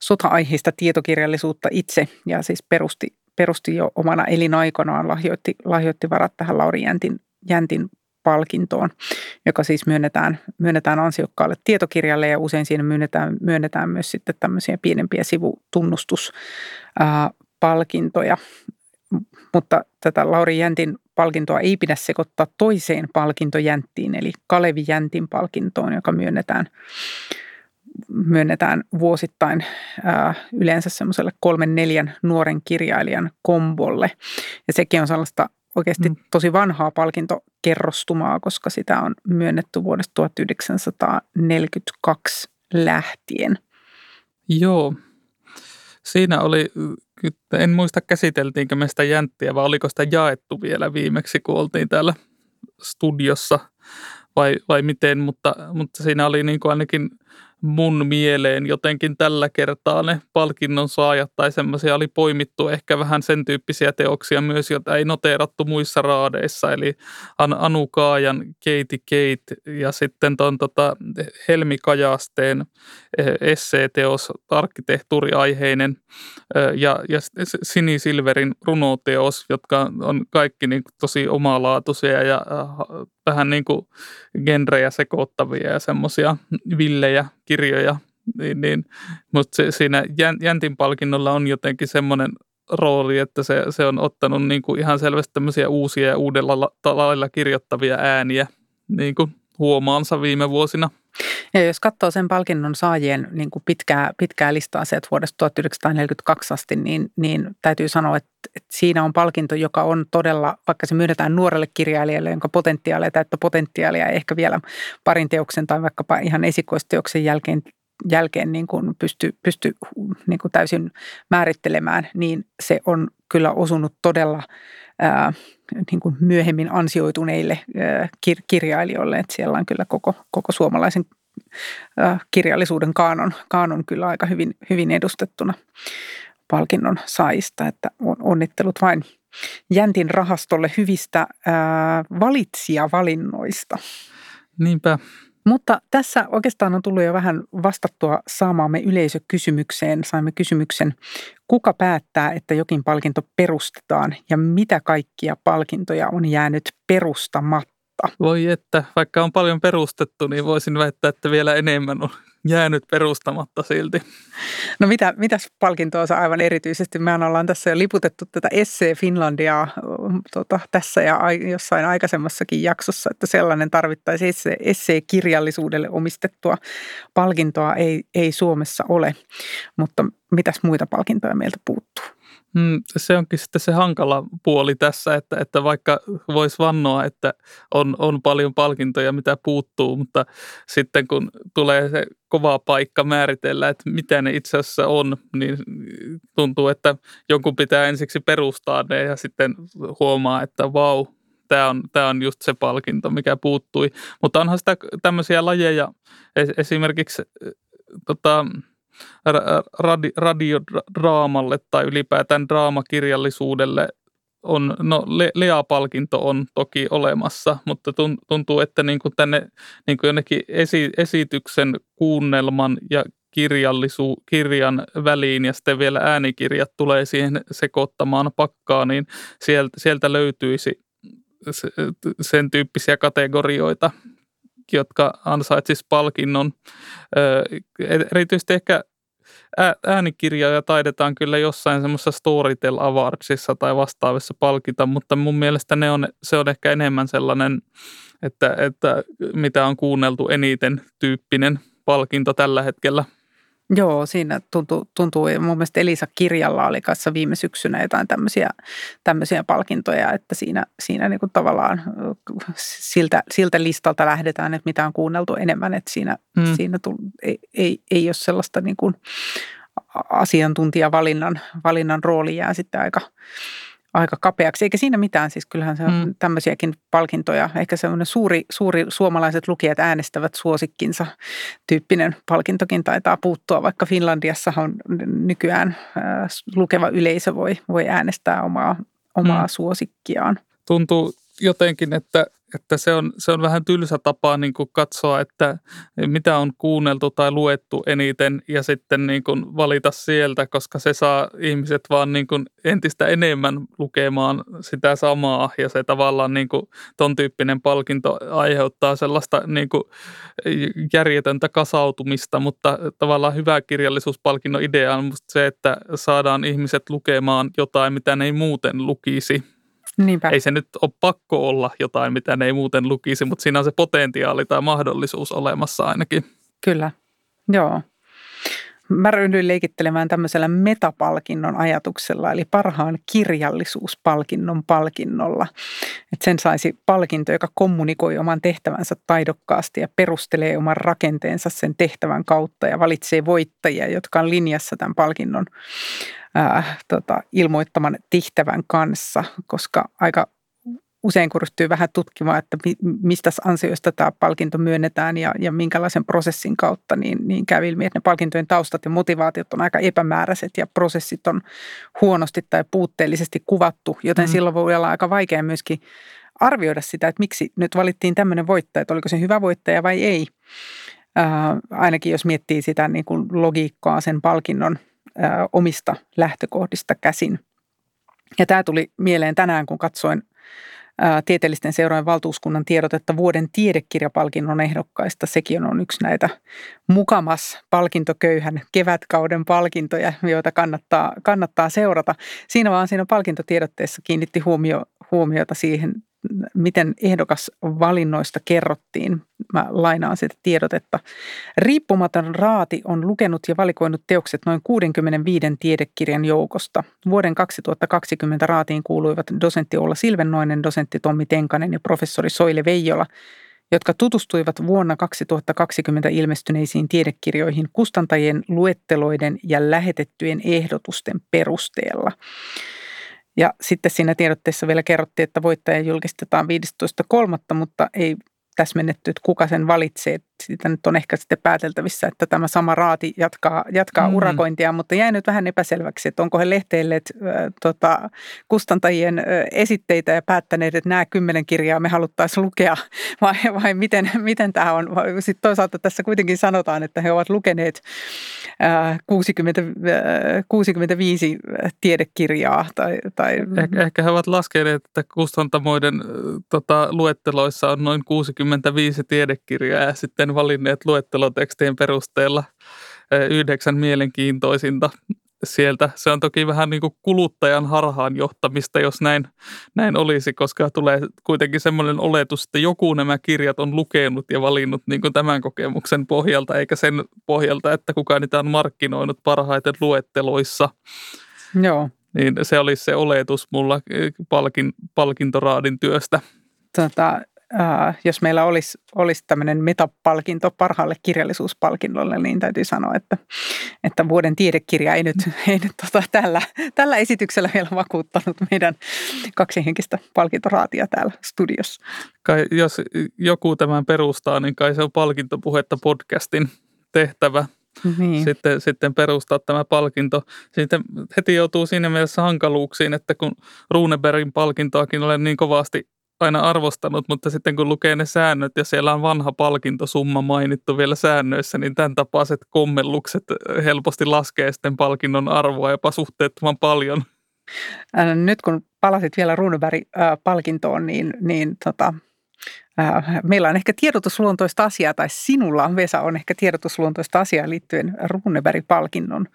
sota-aiheista tietokirjallisuutta itse ja siis perusti, perusti jo omana elinaikanaan, lahjoitti, lahjoitti varat tähän Lauri Jäntin, Jäntin palkintoon, joka siis myönnetään, myönnetään ansiokkaalle tietokirjalle ja usein siinä myönnetään, myönnetään myös sitten tämmöisiä pienempiä sivutunnustuspalkintoja. Mutta tätä Lauri Jäntin palkintoa ei pidä sekoittaa toiseen palkintojänttiin, eli Kalevi Jäntin palkintoon, joka myönnetään, myönnetään vuosittain ää, yleensä semmoiselle kolmen neljän nuoren kirjailijan kombolle. Ja sekin on sellaista oikeasti mm. tosi vanhaa palkintokerrostumaa, koska sitä on myönnetty vuodesta 1942 lähtien. Joo. Siinä oli, en muista käsiteltiinkö me sitä jänttiä vai oliko sitä jaettu vielä viimeksi, kun oltiin täällä studiossa vai, vai miten, mutta, mutta siinä oli niin kuin ainakin mun mieleen jotenkin tällä kertaa ne palkinnon saajat tai semmoisia oli poimittu ehkä vähän sen tyyppisiä teoksia myös, joita ei noteerattu muissa raadeissa. Eli Anu Kaajan Keiti Kate ja sitten ton tota Helmi Kajasteen eh, esseeteos arkkitehtuuriaiheinen eh, ja, ja Sini Silverin runoteos, jotka on kaikki niin tosi omalaatuisia ja äh, vähän niin kuin genrejä sekoittavia ja semmoisia villejä kirjoja, niin, niin, mutta se, siinä Jäntin palkinnolla on jotenkin semmoinen rooli, että se, se on ottanut niin kuin ihan selvästi tämmöisiä uusia ja uudella lailla kirjoittavia ääniä niin kuin huomaansa viime vuosina. Ja jos katsoo sen palkinnon saajien niin kuin pitkää, pitkää listaa sieltä vuodesta 1942 asti, niin, niin täytyy sanoa, että, että siinä on palkinto, joka on todella, vaikka se myönnetään nuorelle kirjailijalle, jonka potentiaalia täyttä potentiaalia ehkä vielä parin teoksen tai vaikkapa ihan esikoisteoksen jälkeen jälkeen niin kuin pysty, pysty niin kuin täysin määrittelemään, niin se on kyllä osunut todella ää, niin kuin myöhemmin ansioituneille ää, kir- kirjailijoille. Että siellä on kyllä koko, koko suomalaisen kirjallisuuden kaanon, kaanon kyllä aika hyvin, hyvin edustettuna palkinnon saista, että onnittelut vain Jäntin rahastolle hyvistä ää, valitsijavalinnoista. Niinpä. Mutta tässä oikeastaan on tullut jo vähän vastattua saamaamme yleisökysymykseen. Saimme kysymyksen, kuka päättää, että jokin palkinto perustetaan ja mitä kaikkia palkintoja on jäänyt perustamatta? Voi että, vaikka on paljon perustettu, niin voisin väittää, että vielä enemmän on jäänyt perustamatta silti. No mitä, mitäs palkintoa sä aivan erityisesti? Mehän ollaan tässä jo liputettu tätä Esse Finlandia tota, tässä ja jossain aikaisemmassakin jaksossa, että sellainen tarvittaisiin esse, Esse-kirjallisuudelle omistettua palkintoa ei, ei Suomessa ole. Mutta mitäs muita palkintoja meiltä puuttuu? Mm, se onkin sitten se hankala puoli tässä, että, että vaikka voisi vannoa, että on, on paljon palkintoja, mitä puuttuu, mutta sitten kun tulee se kova paikka määritellä, että mitä ne itse asiassa on, niin tuntuu, että jonkun pitää ensiksi perustaa ne ja sitten huomaa, että vau, tämä on, tämä on just se palkinto, mikä puuttui. Mutta onhan sitä tämmöisiä lajeja, esimerkiksi tota, radi, radiodraamalle tai ylipäätään draamakirjallisuudelle on, no Le, Lea-palkinto on toki olemassa, mutta tuntuu, että niin kuin tänne niin kuin jonnekin esi, esityksen kuunnelman ja kirjallisu, kirjan väliin ja sitten vielä äänikirjat tulee siihen sekoittamaan pakkaa, niin sieltä, sieltä löytyisi sen tyyppisiä kategorioita, jotka ansaitsisi palkinnon. Erityisesti ehkä äänikirjoja taidetaan kyllä jossain semmoisessa Storytel Awardsissa tai vastaavissa palkita, mutta mun mielestä ne on, se on ehkä enemmän sellainen, että, että mitä on kuunneltu eniten tyyppinen palkinto tällä hetkellä. Joo, siinä tuntuu, tuntuu mun mielestä Elisa Kirjalla oli kanssa viime syksynä jotain tämmöisiä, tämmöisiä palkintoja, että siinä, siinä niin kuin tavallaan siltä, siltä listalta lähdetään, että mitä on kuunneltu enemmän, että siinä, hmm. siinä tull, ei, ei, ei ole sellaista niin kuin asiantuntijavalinnan valinnan rooli jää sitten aika, aika kapeaksi, eikä siinä mitään. Siis kyllähän se on mm. tämmöisiäkin palkintoja. Ehkä semmoinen suuri, suuri suomalaiset lukijat äänestävät suosikkinsa tyyppinen palkintokin taitaa puuttua, vaikka Finlandiassa on nykyään äh, lukeva yleisö voi, voi äänestää omaa, omaa mm. suosikkiaan. Tuntuu jotenkin, että että se on, se on vähän tylsä tapa niin kuin katsoa, että mitä on kuunneltu tai luettu eniten ja sitten niin kuin valita sieltä, koska se saa ihmiset vaan niin kuin entistä enemmän lukemaan sitä samaa ja se tavallaan niin kuin ton tyyppinen palkinto aiheuttaa sellaista niin kuin järjetöntä kasautumista, mutta tavallaan hyvä kirjallisuuspalkinnon idea on se, että saadaan ihmiset lukemaan jotain, mitä ne ei muuten lukisi Niinpä. Ei se nyt ole pakko olla jotain, mitä ne ei muuten lukisi, mutta siinä on se potentiaali tai mahdollisuus olemassa ainakin. Kyllä, joo. Mä ryhdyin leikittelemään tämmöisellä metapalkinnon ajatuksella, eli parhaan kirjallisuuspalkinnon palkinnolla. Että sen saisi palkinto, joka kommunikoi oman tehtävänsä taidokkaasti ja perustelee oman rakenteensa sen tehtävän kautta ja valitsee voittajia, jotka on linjassa tämän palkinnon ää, tota, ilmoittaman tehtävän kanssa, koska aika usein kun ryhtyy vähän tutkimaan, että mistä ansioista tämä palkinto myönnetään ja, ja minkälaisen prosessin kautta, niin, niin käy ilmi, että ne palkintojen taustat ja motivaatiot on aika epämääräiset ja prosessit on huonosti tai puutteellisesti kuvattu, joten mm. silloin voi olla aika vaikea myöskin arvioida sitä, että miksi nyt valittiin tämmöinen voittaja, että oliko se hyvä voittaja vai ei. Äh, ainakin jos miettii sitä niin kuin logiikkaa sen palkinnon – omista lähtökohdista käsin. Ja tämä tuli mieleen tänään, kun katsoin tieteellisten seurojen valtuuskunnan tiedotetta vuoden tiedekirjapalkinnon ehdokkaista. Sekin on yksi näitä mukamas palkintoköyhän kevätkauden palkintoja, joita kannattaa, kannattaa seurata. Siinä vaan siinä palkintotiedotteessa kiinnitti huomio, huomiota siihen miten ehdokas valinnoista kerrottiin. Mä lainaan sitä tiedotetta. Riippumaton raati on lukenut ja valikoinut teokset noin 65 tiedekirjan joukosta. Vuoden 2020 raatiin kuuluivat dosentti Olla Silvennoinen, dosentti Tommi Tenkanen ja professori Soile Veijola, jotka tutustuivat vuonna 2020 ilmestyneisiin tiedekirjoihin kustantajien luetteloiden ja lähetettyjen ehdotusten perusteella. Ja sitten siinä tiedotteessa vielä kerrottiin, että voittaja julkistetaan 15.3., mutta ei täsmennetty, että kuka sen valitsee. Siitä nyt on ehkä sitten pääteltävissä, että tämä sama raati jatkaa, jatkaa mm. urakointia, mutta jäi nyt vähän epäselväksi, että onko he lehteilleet äh, tota, kustantajien äh, esitteitä ja päättäneet, että nämä kymmenen kirjaa me haluttaisiin lukea, [laughs] vai, vai miten, miten tämä on. Sitten toisaalta tässä kuitenkin sanotaan, että he ovat lukeneet äh, 60, äh, 65 tiedekirjaa. Tai, tai... Eh, ehkä he ovat laskeneet, että kustantamoiden äh, tota, luetteloissa on noin 65 tiedekirjaa ja sitten valinneet luettelotekstien perusteella yhdeksän mielenkiintoisinta sieltä. Se on toki vähän niin kuin kuluttajan harhaan johtamista, jos näin, näin olisi, koska tulee kuitenkin semmoinen oletus, että joku nämä kirjat on lukenut ja valinnut niin kuin tämän kokemuksen pohjalta, eikä sen pohjalta, että kuka niitä on markkinoinut parhaiten luetteloissa. Joo. Niin se olisi se oletus mulla palkin, palkintoraadin työstä. Tota, äh, jos meillä olisi, olisi tämmöinen metapalkinto parhaalle kirjallisuuspalkinnolle, niin täytyy sanoa, että, että vuoden tiedekirja ei nyt, [laughs] ei nyt tota, tällä, tällä esityksellä vielä vakuuttanut meidän kaksihenkistä palkintoraatia täällä studiossa. Kai, jos joku tämän perustaa, niin kai se on palkintopuhetta podcastin tehtävä niin. sitten, sitten perustaa tämä palkinto. Sitten heti joutuu siinä mielessä hankaluuksiin, että kun Runebergin palkintoakin olen niin kovasti aina arvostanut, mutta sitten kun lukee ne säännöt ja siellä on vanha palkintosumma mainittu vielä säännöissä, niin tämän tapaiset kommellukset helposti laskee sitten palkinnon arvoa jopa suhteettoman paljon. Nyt kun palasit vielä Runeberg-palkintoon, niin, niin tota, meillä on ehkä tiedotusluontoista asiaa, tai sinulla Vesa on ehkä tiedotusluontoista asiaa liittyen Runeberg-palkinnon,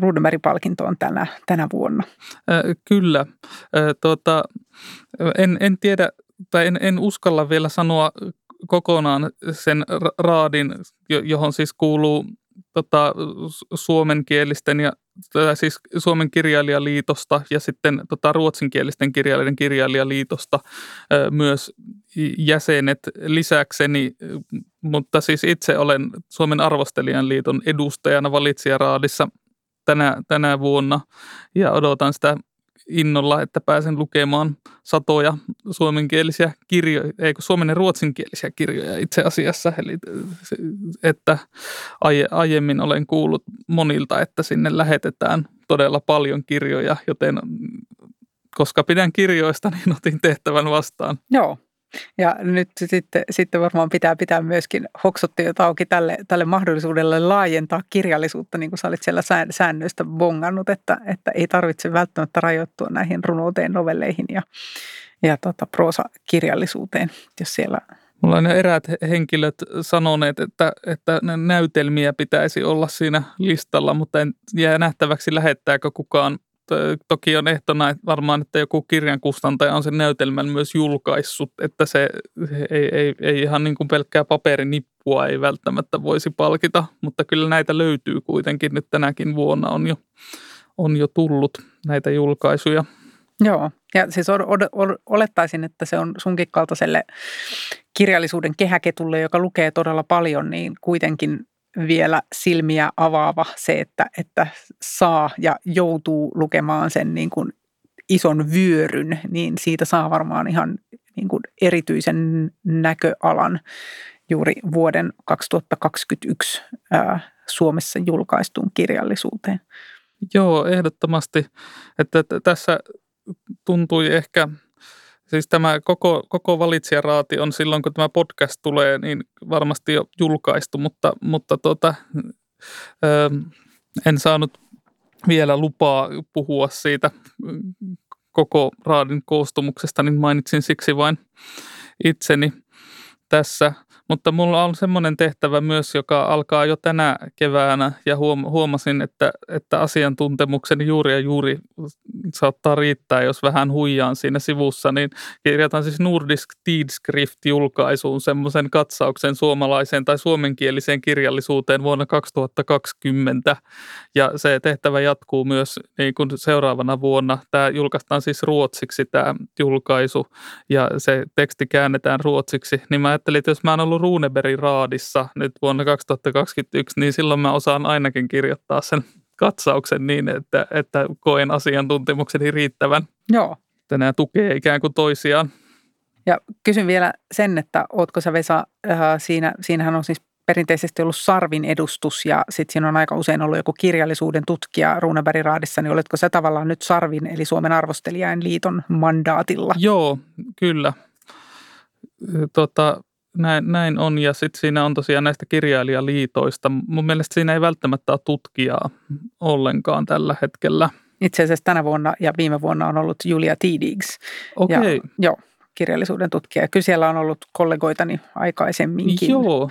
Runeberg-palkintoon tänä, tänä vuonna. Äh, kyllä. Äh, tuota, en, en tiedä, tai en, en uskalla vielä sanoa kokonaan sen raadin, johon siis kuuluu tota, suomenkielisten ja siis Suomen kirjailijaliitosta ja sitten tota, ruotsinkielisten kirjailijoiden kirjailijaliitosta myös jäsenet lisäkseni, mutta siis itse olen Suomen arvostelijan liiton edustajana valitsijaraadissa tänä, tänä vuonna ja odotan sitä innolla, että pääsen lukemaan satoja suomenkielisiä kirjoja, ei kun suomen ja ruotsinkielisiä kirjoja itse asiassa. Eli että aiemmin olen kuullut monilta, että sinne lähetetään todella paljon kirjoja, joten koska pidän kirjoista, niin otin tehtävän vastaan. Joo, ja nyt sitten, sitten varmaan pitää pitää myöskin hoksottiot auki tälle, tälle mahdollisuudelle laajentaa kirjallisuutta, niin kuin sä olit siellä säännöistä bongannut, että, että ei tarvitse välttämättä rajoittua näihin runouteen novelleihin ja, ja tota, proosakirjallisuuteen, jos siellä Mulla on eräät henkilöt sanoneet, että, että näytelmiä pitäisi olla siinä listalla, mutta en jää nähtäväksi lähettääkö kukaan toki on ehtona että varmaan, että joku kirjan kustantaja on sen näytelmän myös julkaissut, että se ei, ei, ei ihan niin kuin pelkkää paperinippua ei välttämättä voisi palkita, mutta kyllä näitä löytyy kuitenkin nyt tänäkin vuonna on jo, on jo tullut näitä julkaisuja. Joo, ja siis olettaisin, että se on sunkin kaltaiselle kirjallisuuden kehäketulle, joka lukee todella paljon, niin kuitenkin vielä silmiä avaava se, että, että saa ja joutuu lukemaan sen niin kuin ison vyöryn, niin siitä saa varmaan ihan niin kuin erityisen näköalan juuri vuoden 2021 ää, Suomessa julkaistuun kirjallisuuteen. Joo, ehdottomasti. Että, että tässä tuntui ehkä Siis tämä koko, koko valitsijaraati on silloin, kun tämä podcast tulee, niin varmasti jo julkaistu, mutta, mutta tota, ö, en saanut vielä lupaa puhua siitä koko raadin koostumuksesta, niin mainitsin siksi vain itseni tässä. Mutta mulla on semmoinen tehtävä myös, joka alkaa jo tänä keväänä. Ja huomasin, että, että asiantuntemukseni juuri ja juuri saattaa riittää, jos vähän huijaan siinä sivussa, niin kirjoitan siis Nordisk Tidskrift-julkaisuun semmoisen katsauksen suomalaiseen tai suomenkieliseen kirjallisuuteen vuonna 2020 ja se tehtävä jatkuu myös niin kuin seuraavana vuonna. Tämä julkaistaan siis ruotsiksi tämä julkaisu. Ja se teksti käännetään ruotsiksi, niin mä ajattelin, että jos mä oon ollut Runebergin raadissa nyt vuonna 2021, niin silloin mä osaan ainakin kirjoittaa sen katsauksen niin, että, että koen asiantuntemukseni riittävän. Joo. Että nämä tukee ikään kuin toisiaan. Ja kysyn vielä sen, että ootko sä Vesa, äh, siinä, siinähän on siis perinteisesti ollut Sarvin edustus ja sitten siinä on aika usein ollut joku kirjallisuuden tutkija Runebergin raadissa, niin oletko sä tavallaan nyt Sarvin eli Suomen arvostelijain liiton mandaatilla? Joo, kyllä. Tota, näin, näin on ja sitten siinä on tosiaan näistä kirjailijaliitoista. Mun mielestä siinä ei välttämättä ole tutkijaa ollenkaan tällä hetkellä. Itse asiassa tänä vuonna ja viime vuonna on ollut Julia Tidigs. Okei. Okay. Joo, kirjallisuuden tutkija. Kyllä siellä on ollut kollegoitani aikaisemminkin. Joo.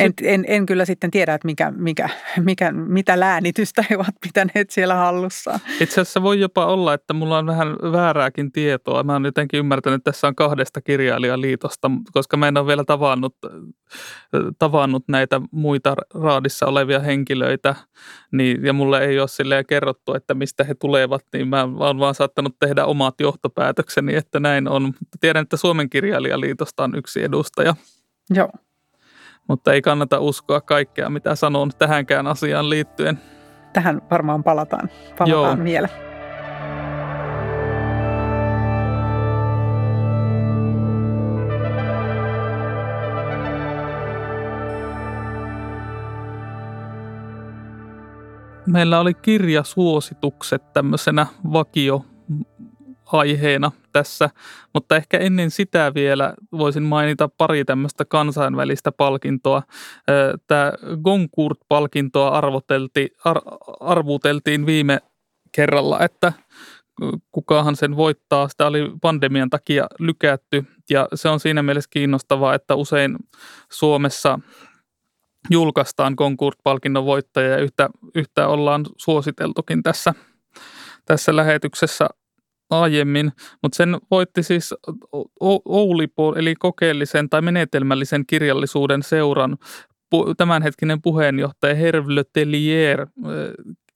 En, en, en kyllä sitten tiedä, että mikä, mikä, mikä, mitä läänitystä he ovat pitäneet siellä hallussaan. Itse asiassa voi jopa olla, että mulla on vähän väärääkin tietoa. Mä oon jotenkin ymmärtänyt, että tässä on kahdesta kirjailijaliitosta, koska mä en ole vielä tavannut, tavannut näitä muita raadissa olevia henkilöitä. Niin, ja mulle ei ole silleen kerrottu, että mistä he tulevat, niin mä oon vaan saattanut tehdä omat johtopäätökseni, että näin on. Tiedän, että Suomen kirjailijaliitosta on yksi edustaja. Joo mutta ei kannata uskoa kaikkea, mitä sanon tähänkään asiaan liittyen. Tähän varmaan palataan, palataan Joo. vielä. meillä oli kirjasuositukset tämmöisenä vakio aiheena tässä, mutta ehkä ennen sitä vielä voisin mainita pari tämmöistä kansainvälistä palkintoa. Tämä Goncourt-palkintoa ar, arvuteltiin viime kerralla, että kukahan sen voittaa. Sitä oli pandemian takia lykätty ja se on siinä mielessä kiinnostavaa, että usein Suomessa julkaistaan Goncourt-palkinnon voittaja ja yhtä, yhtä ollaan suositeltukin tässä, tässä lähetyksessä aiemmin, mutta sen voitti siis Oulipo, eli kokeellisen tai menetelmällisen kirjallisuuden seuran tämänhetkinen puheenjohtaja Herve Le Tellier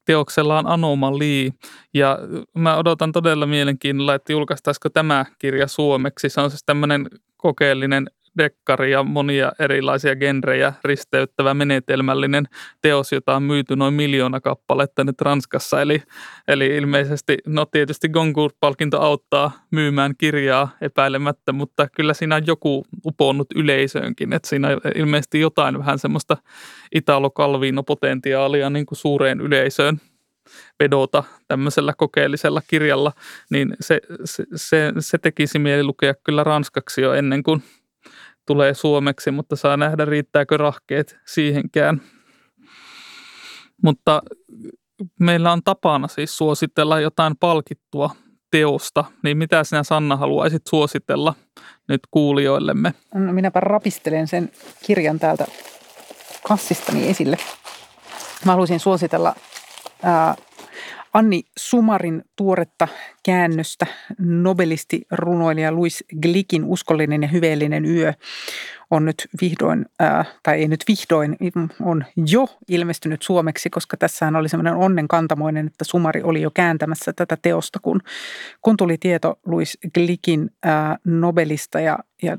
teoksellaan Anomaly. Ja mä odotan todella mielenkiinnolla, että julkaistaisiko tämä kirja suomeksi. Se on siis tämmöinen kokeellinen dekkari ja monia erilaisia genrejä risteyttävä menetelmällinen teos, jota on myyty noin miljoona kappaletta nyt Ranskassa. Eli, eli ilmeisesti, no tietysti Goncourt-palkinto auttaa myymään kirjaa epäilemättä, mutta kyllä siinä on joku uponnut yleisöönkin, että siinä ilmeisesti jotain vähän semmoista italo potentiaalia niin kuin suureen yleisöön vedota tämmöisellä kokeellisella kirjalla, niin se, se, se, se tekisi mieli lukea kyllä ranskaksi jo ennen kuin tulee suomeksi, mutta saa nähdä riittääkö rahkeet siihenkään. Mutta meillä on tapana siis suositella jotain palkittua teosta, niin mitä sinä Sanna haluaisit suositella nyt kuulijoillemme? No minäpä rapistelen sen kirjan täältä kassistani esille. Mä haluaisin suositella ää, Anni Sumarin tuoretta käännöstä nobelisti runoilija Louis Glikin Uskollinen ja hyveellinen yö on nyt vihdoin, ää, tai ei nyt vihdoin, on jo ilmestynyt suomeksi, koska tässähän oli semmoinen onnenkantamoinen, että Sumari oli jo kääntämässä tätä teosta, kun, kun tuli tieto Louis Glikin ää, Nobelista ja, ja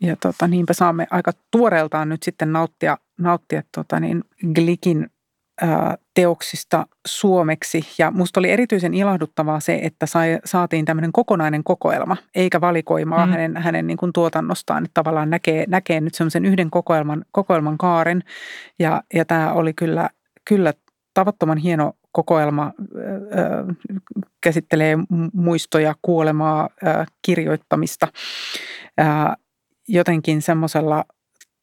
ja tota, niinpä saamme aika tuoreeltaan nyt sitten nauttia, nauttia tota niin, Glikin teoksista suomeksi. Ja musta oli erityisen ilahduttavaa se, että sai, saatiin tämmöinen kokonainen kokoelma, eikä valikoimaa mm. hänen, hänen niin kuin tuotannostaan. Että tavallaan näkee, näkee nyt semmoisen yhden kokoelman, kokoelman kaaren. Ja, ja tämä oli kyllä, kyllä tavattoman hieno kokoelma käsittelee muistoja, kuolemaa, kirjoittamista jotenkin semmoisella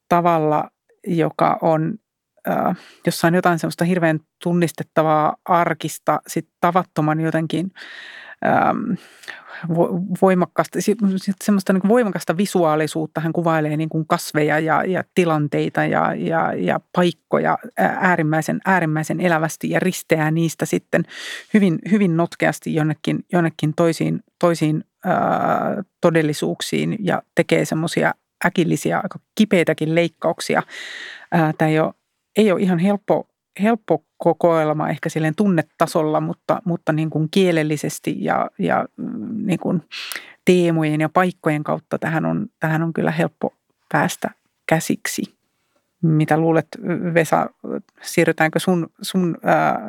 tavalla, joka on äh, jossa on jotain semmoista hirveän tunnistettavaa arkista, sitten tavattoman jotenkin ähm, voimakasta, semmoista niin voimakasta visuaalisuutta. Hän kuvailee niin kuin kasveja ja, ja tilanteita ja, ja, ja paikkoja äärimmäisen, äärimmäisen elävästi ja risteää niistä sitten hyvin, hyvin notkeasti jonnekin, jonnekin toisiin, toisiin ää, todellisuuksiin ja tekee semmoisia äkillisiä, aika kipeitäkin leikkauksia. Tämä ei ole ei ole ihan helppo, helppo kokoelma ehkä silleen tunnetasolla, mutta, mutta niin kuin kielellisesti ja, ja mm, niin kuin teemojen ja paikkojen kautta tähän on, tähän on kyllä helppo päästä käsiksi. Mitä luulet, Vesa, siirrytäänkö sun, sun ää,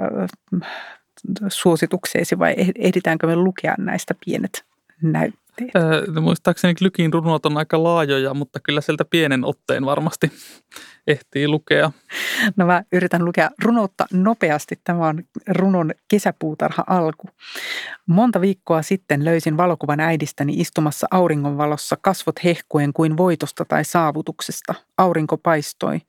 suositukseesi vai ehditäänkö me lukea näistä pienet näyt? Öö, muistaakseni Glykin runot on aika laajoja, mutta kyllä sieltä pienen otteen varmasti ehtii lukea. No mä yritän lukea runoutta nopeasti. Tämä on runon kesäpuutarha alku. Monta viikkoa sitten löysin valokuvan äidistäni istumassa auringonvalossa kasvot hehkuen kuin voitosta tai saavutuksesta. Aurinko paistoi.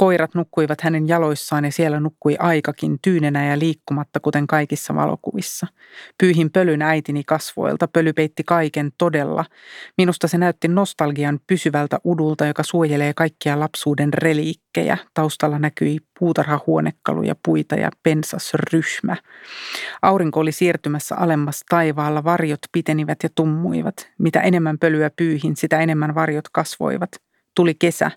Koirat nukkuivat hänen jaloissaan ja siellä nukkui aikakin tyynenä ja liikkumatta kuten kaikissa valokuvissa. Pyyhin pölyn äitini kasvoilta, pöly peitti kaiken todella. Minusta se näytti nostalgian pysyvältä udulta, joka suojelee kaikkia lapsuuden reliikkejä. Taustalla näkyi puutarhahuonekaluja, puita ja pensasryhmä. Aurinko oli siirtymässä alemmas taivaalla, varjot pitenivät ja tummuivat. Mitä enemmän pölyä pyyhin, sitä enemmän varjot kasvoivat. Tuli kesä,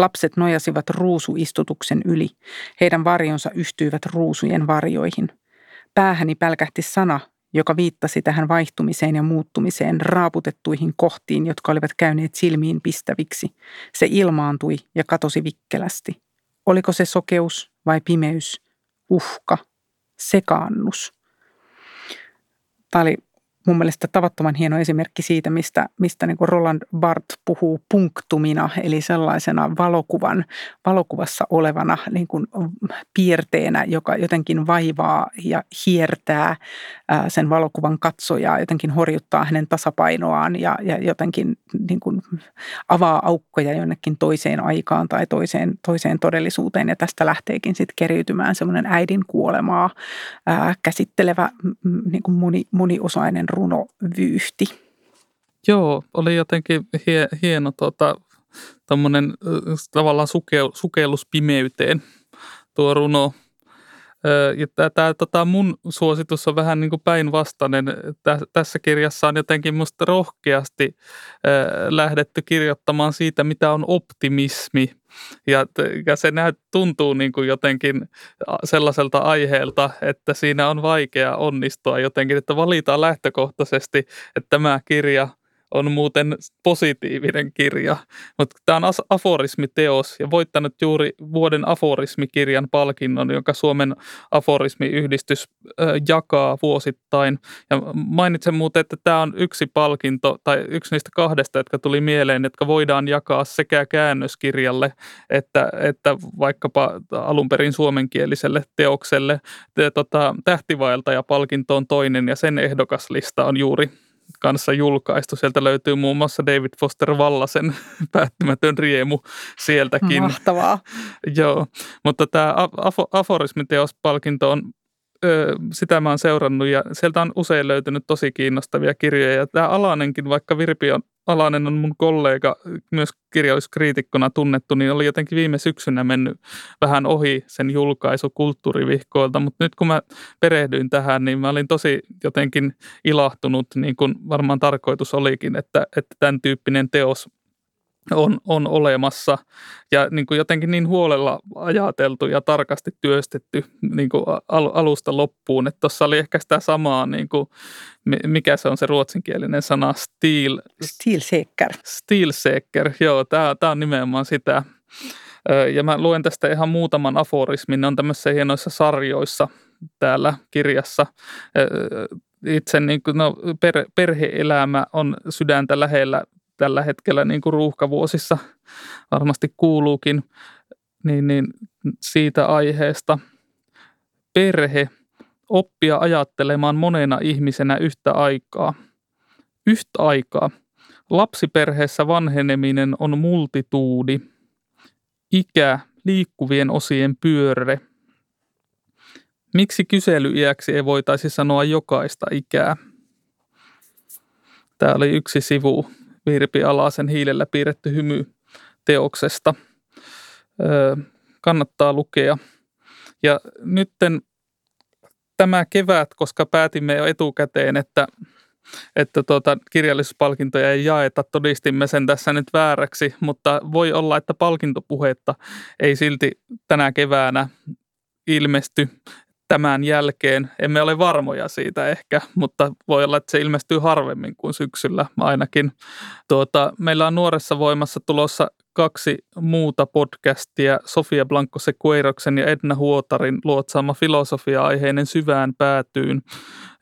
Lapset nojasivat ruusuistutuksen yli. Heidän varjonsa yhtyivät ruusujen varjoihin. Päähäni pälkähti sana, joka viittasi tähän vaihtumiseen ja muuttumiseen raaputettuihin kohtiin, jotka olivat käyneet silmiin pistäviksi. Se ilmaantui ja katosi vikkelästi. Oliko se sokeus vai pimeys, uhka, sekaannus? Tämä oli mun mielestä tavattoman hieno esimerkki siitä, mistä, mistä niin Roland Barthes puhuu punktumina, eli sellaisena valokuvan, valokuvassa olevana niin kuin piirteenä, joka jotenkin vaivaa ja hiertää sen valokuvan katsojaa, jotenkin horjuttaa hänen tasapainoaan ja, ja jotenkin niin kuin avaa aukkoja jonnekin toiseen aikaan tai toiseen, toiseen todellisuuteen. Ja tästä lähteekin sitten keriytymään semmoinen äidin kuolemaa ää, käsittelevä niin kuin moni, moniosainen runovyyhti. Joo, oli jotenkin hie, hieno tota, tavallaan suke, sukellus pimeyteen tuo runo. Tämä tota mun suositus on vähän niin päinvastainen. Tässä kirjassa on jotenkin musta rohkeasti lähdetty kirjoittamaan siitä, mitä on optimismi. Ja, ja se näyt, tuntuu niin kuin jotenkin sellaiselta aiheelta, että siinä on vaikea onnistua jotenkin, että valitaan lähtökohtaisesti, että tämä kirja – on muuten positiivinen kirja, mutta tämä on aforismiteos ja voittanut juuri vuoden aforismikirjan palkinnon, jonka Suomen aforismiyhdistys jakaa vuosittain. Ja mainitsen muuten, että tämä on yksi palkinto tai yksi niistä kahdesta, jotka tuli mieleen, jotka voidaan jakaa sekä käännöskirjalle että, että vaikkapa alun perin suomenkieliselle teokselle. Tota, Tähtivaeltaja palkinto on toinen ja sen ehdokaslista on juuri kanssa julkaistu. Sieltä löytyy muun muassa David Foster Vallasen [laughs] päättymätön riemu sieltäkin. Mahtavaa. [laughs] Joo, mutta tämä aforismiteospalkinto on sitä mä oon seurannut ja sieltä on usein löytynyt tosi kiinnostavia kirjoja. Ja tämä Alanenkin, vaikka Virpi on, Alanen on mun kollega, myös kirjalliskriitikkona tunnettu, niin oli jotenkin viime syksynä mennyt vähän ohi sen julkaisu kulttuurivihkoilta. Mutta nyt kun mä perehdyin tähän, niin mä olin tosi jotenkin ilahtunut, niin kuin varmaan tarkoitus olikin, että, että tämän tyyppinen teos on, on olemassa ja niin kuin jotenkin niin huolella ajateltu ja tarkasti työstetty niin kuin al, alusta loppuun, että tuossa oli ehkä sitä samaa, niin kuin, mikä se on se ruotsinkielinen sana, stil... Stilseker. Stilseker, joo, tämä, tämä on nimenomaan sitä. Ja mä luen tästä ihan muutaman aforismin, ne on tämmöisissä hienoissa sarjoissa täällä kirjassa itse niin kuin, no, per, perheelämä on sydäntä lähellä tällä hetkellä niin kuin ruuhkavuosissa varmasti kuuluukin, niin, niin siitä aiheesta. Perhe, oppia ajattelemaan monena ihmisenä yhtä aikaa. Yhtä aikaa. Lapsiperheessä vanheneminen on multituudi. Ikä, liikkuvien osien pyörre. Miksi kyselyjäksi ei voitaisi sanoa jokaista ikää? Tämä oli yksi sivu Virpi Alasen hiilellä piirretty hymy teoksesta. Kannattaa lukea. Ja nytten tämä kevät, koska päätimme jo etukäteen, että, että tuota, kirjallisuuspalkintoja ei jaeta, todistimme sen tässä nyt vääräksi, mutta voi olla, että palkintopuhetta ei silti tänä keväänä ilmesty tämän jälkeen. Emme ole varmoja siitä ehkä, mutta voi olla, että se ilmestyy harvemmin kuin syksyllä ainakin. Tuota, meillä on Nuoressa voimassa tulossa kaksi muuta podcastia, Sofia Blanco Sequeiroksen ja Edna Huotarin luotsaama filosofia-aiheinen syvään päätyyn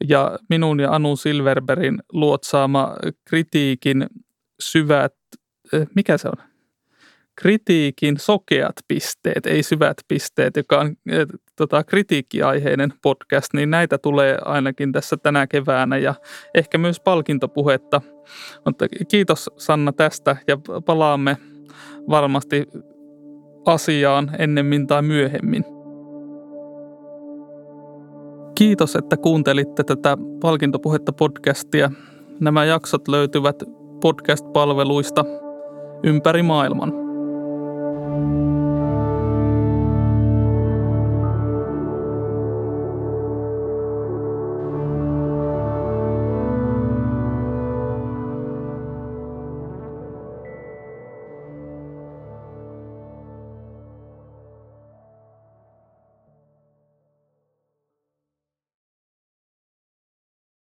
ja minun ja Anu Silverberin luotsaama kritiikin syvät, eh, mikä se on? kritiikin sokeat pisteet, ei syvät pisteet, joka on eh, tota, kritiikkiaiheinen podcast, niin näitä tulee ainakin tässä tänä keväänä ja ehkä myös palkintopuhetta. Mutta kiitos Sanna tästä ja palaamme varmasti asiaan ennemmin tai myöhemmin. Kiitos, että kuuntelitte tätä palkintopuhetta podcastia. Nämä jaksot löytyvät podcast-palveluista ympäri maailman.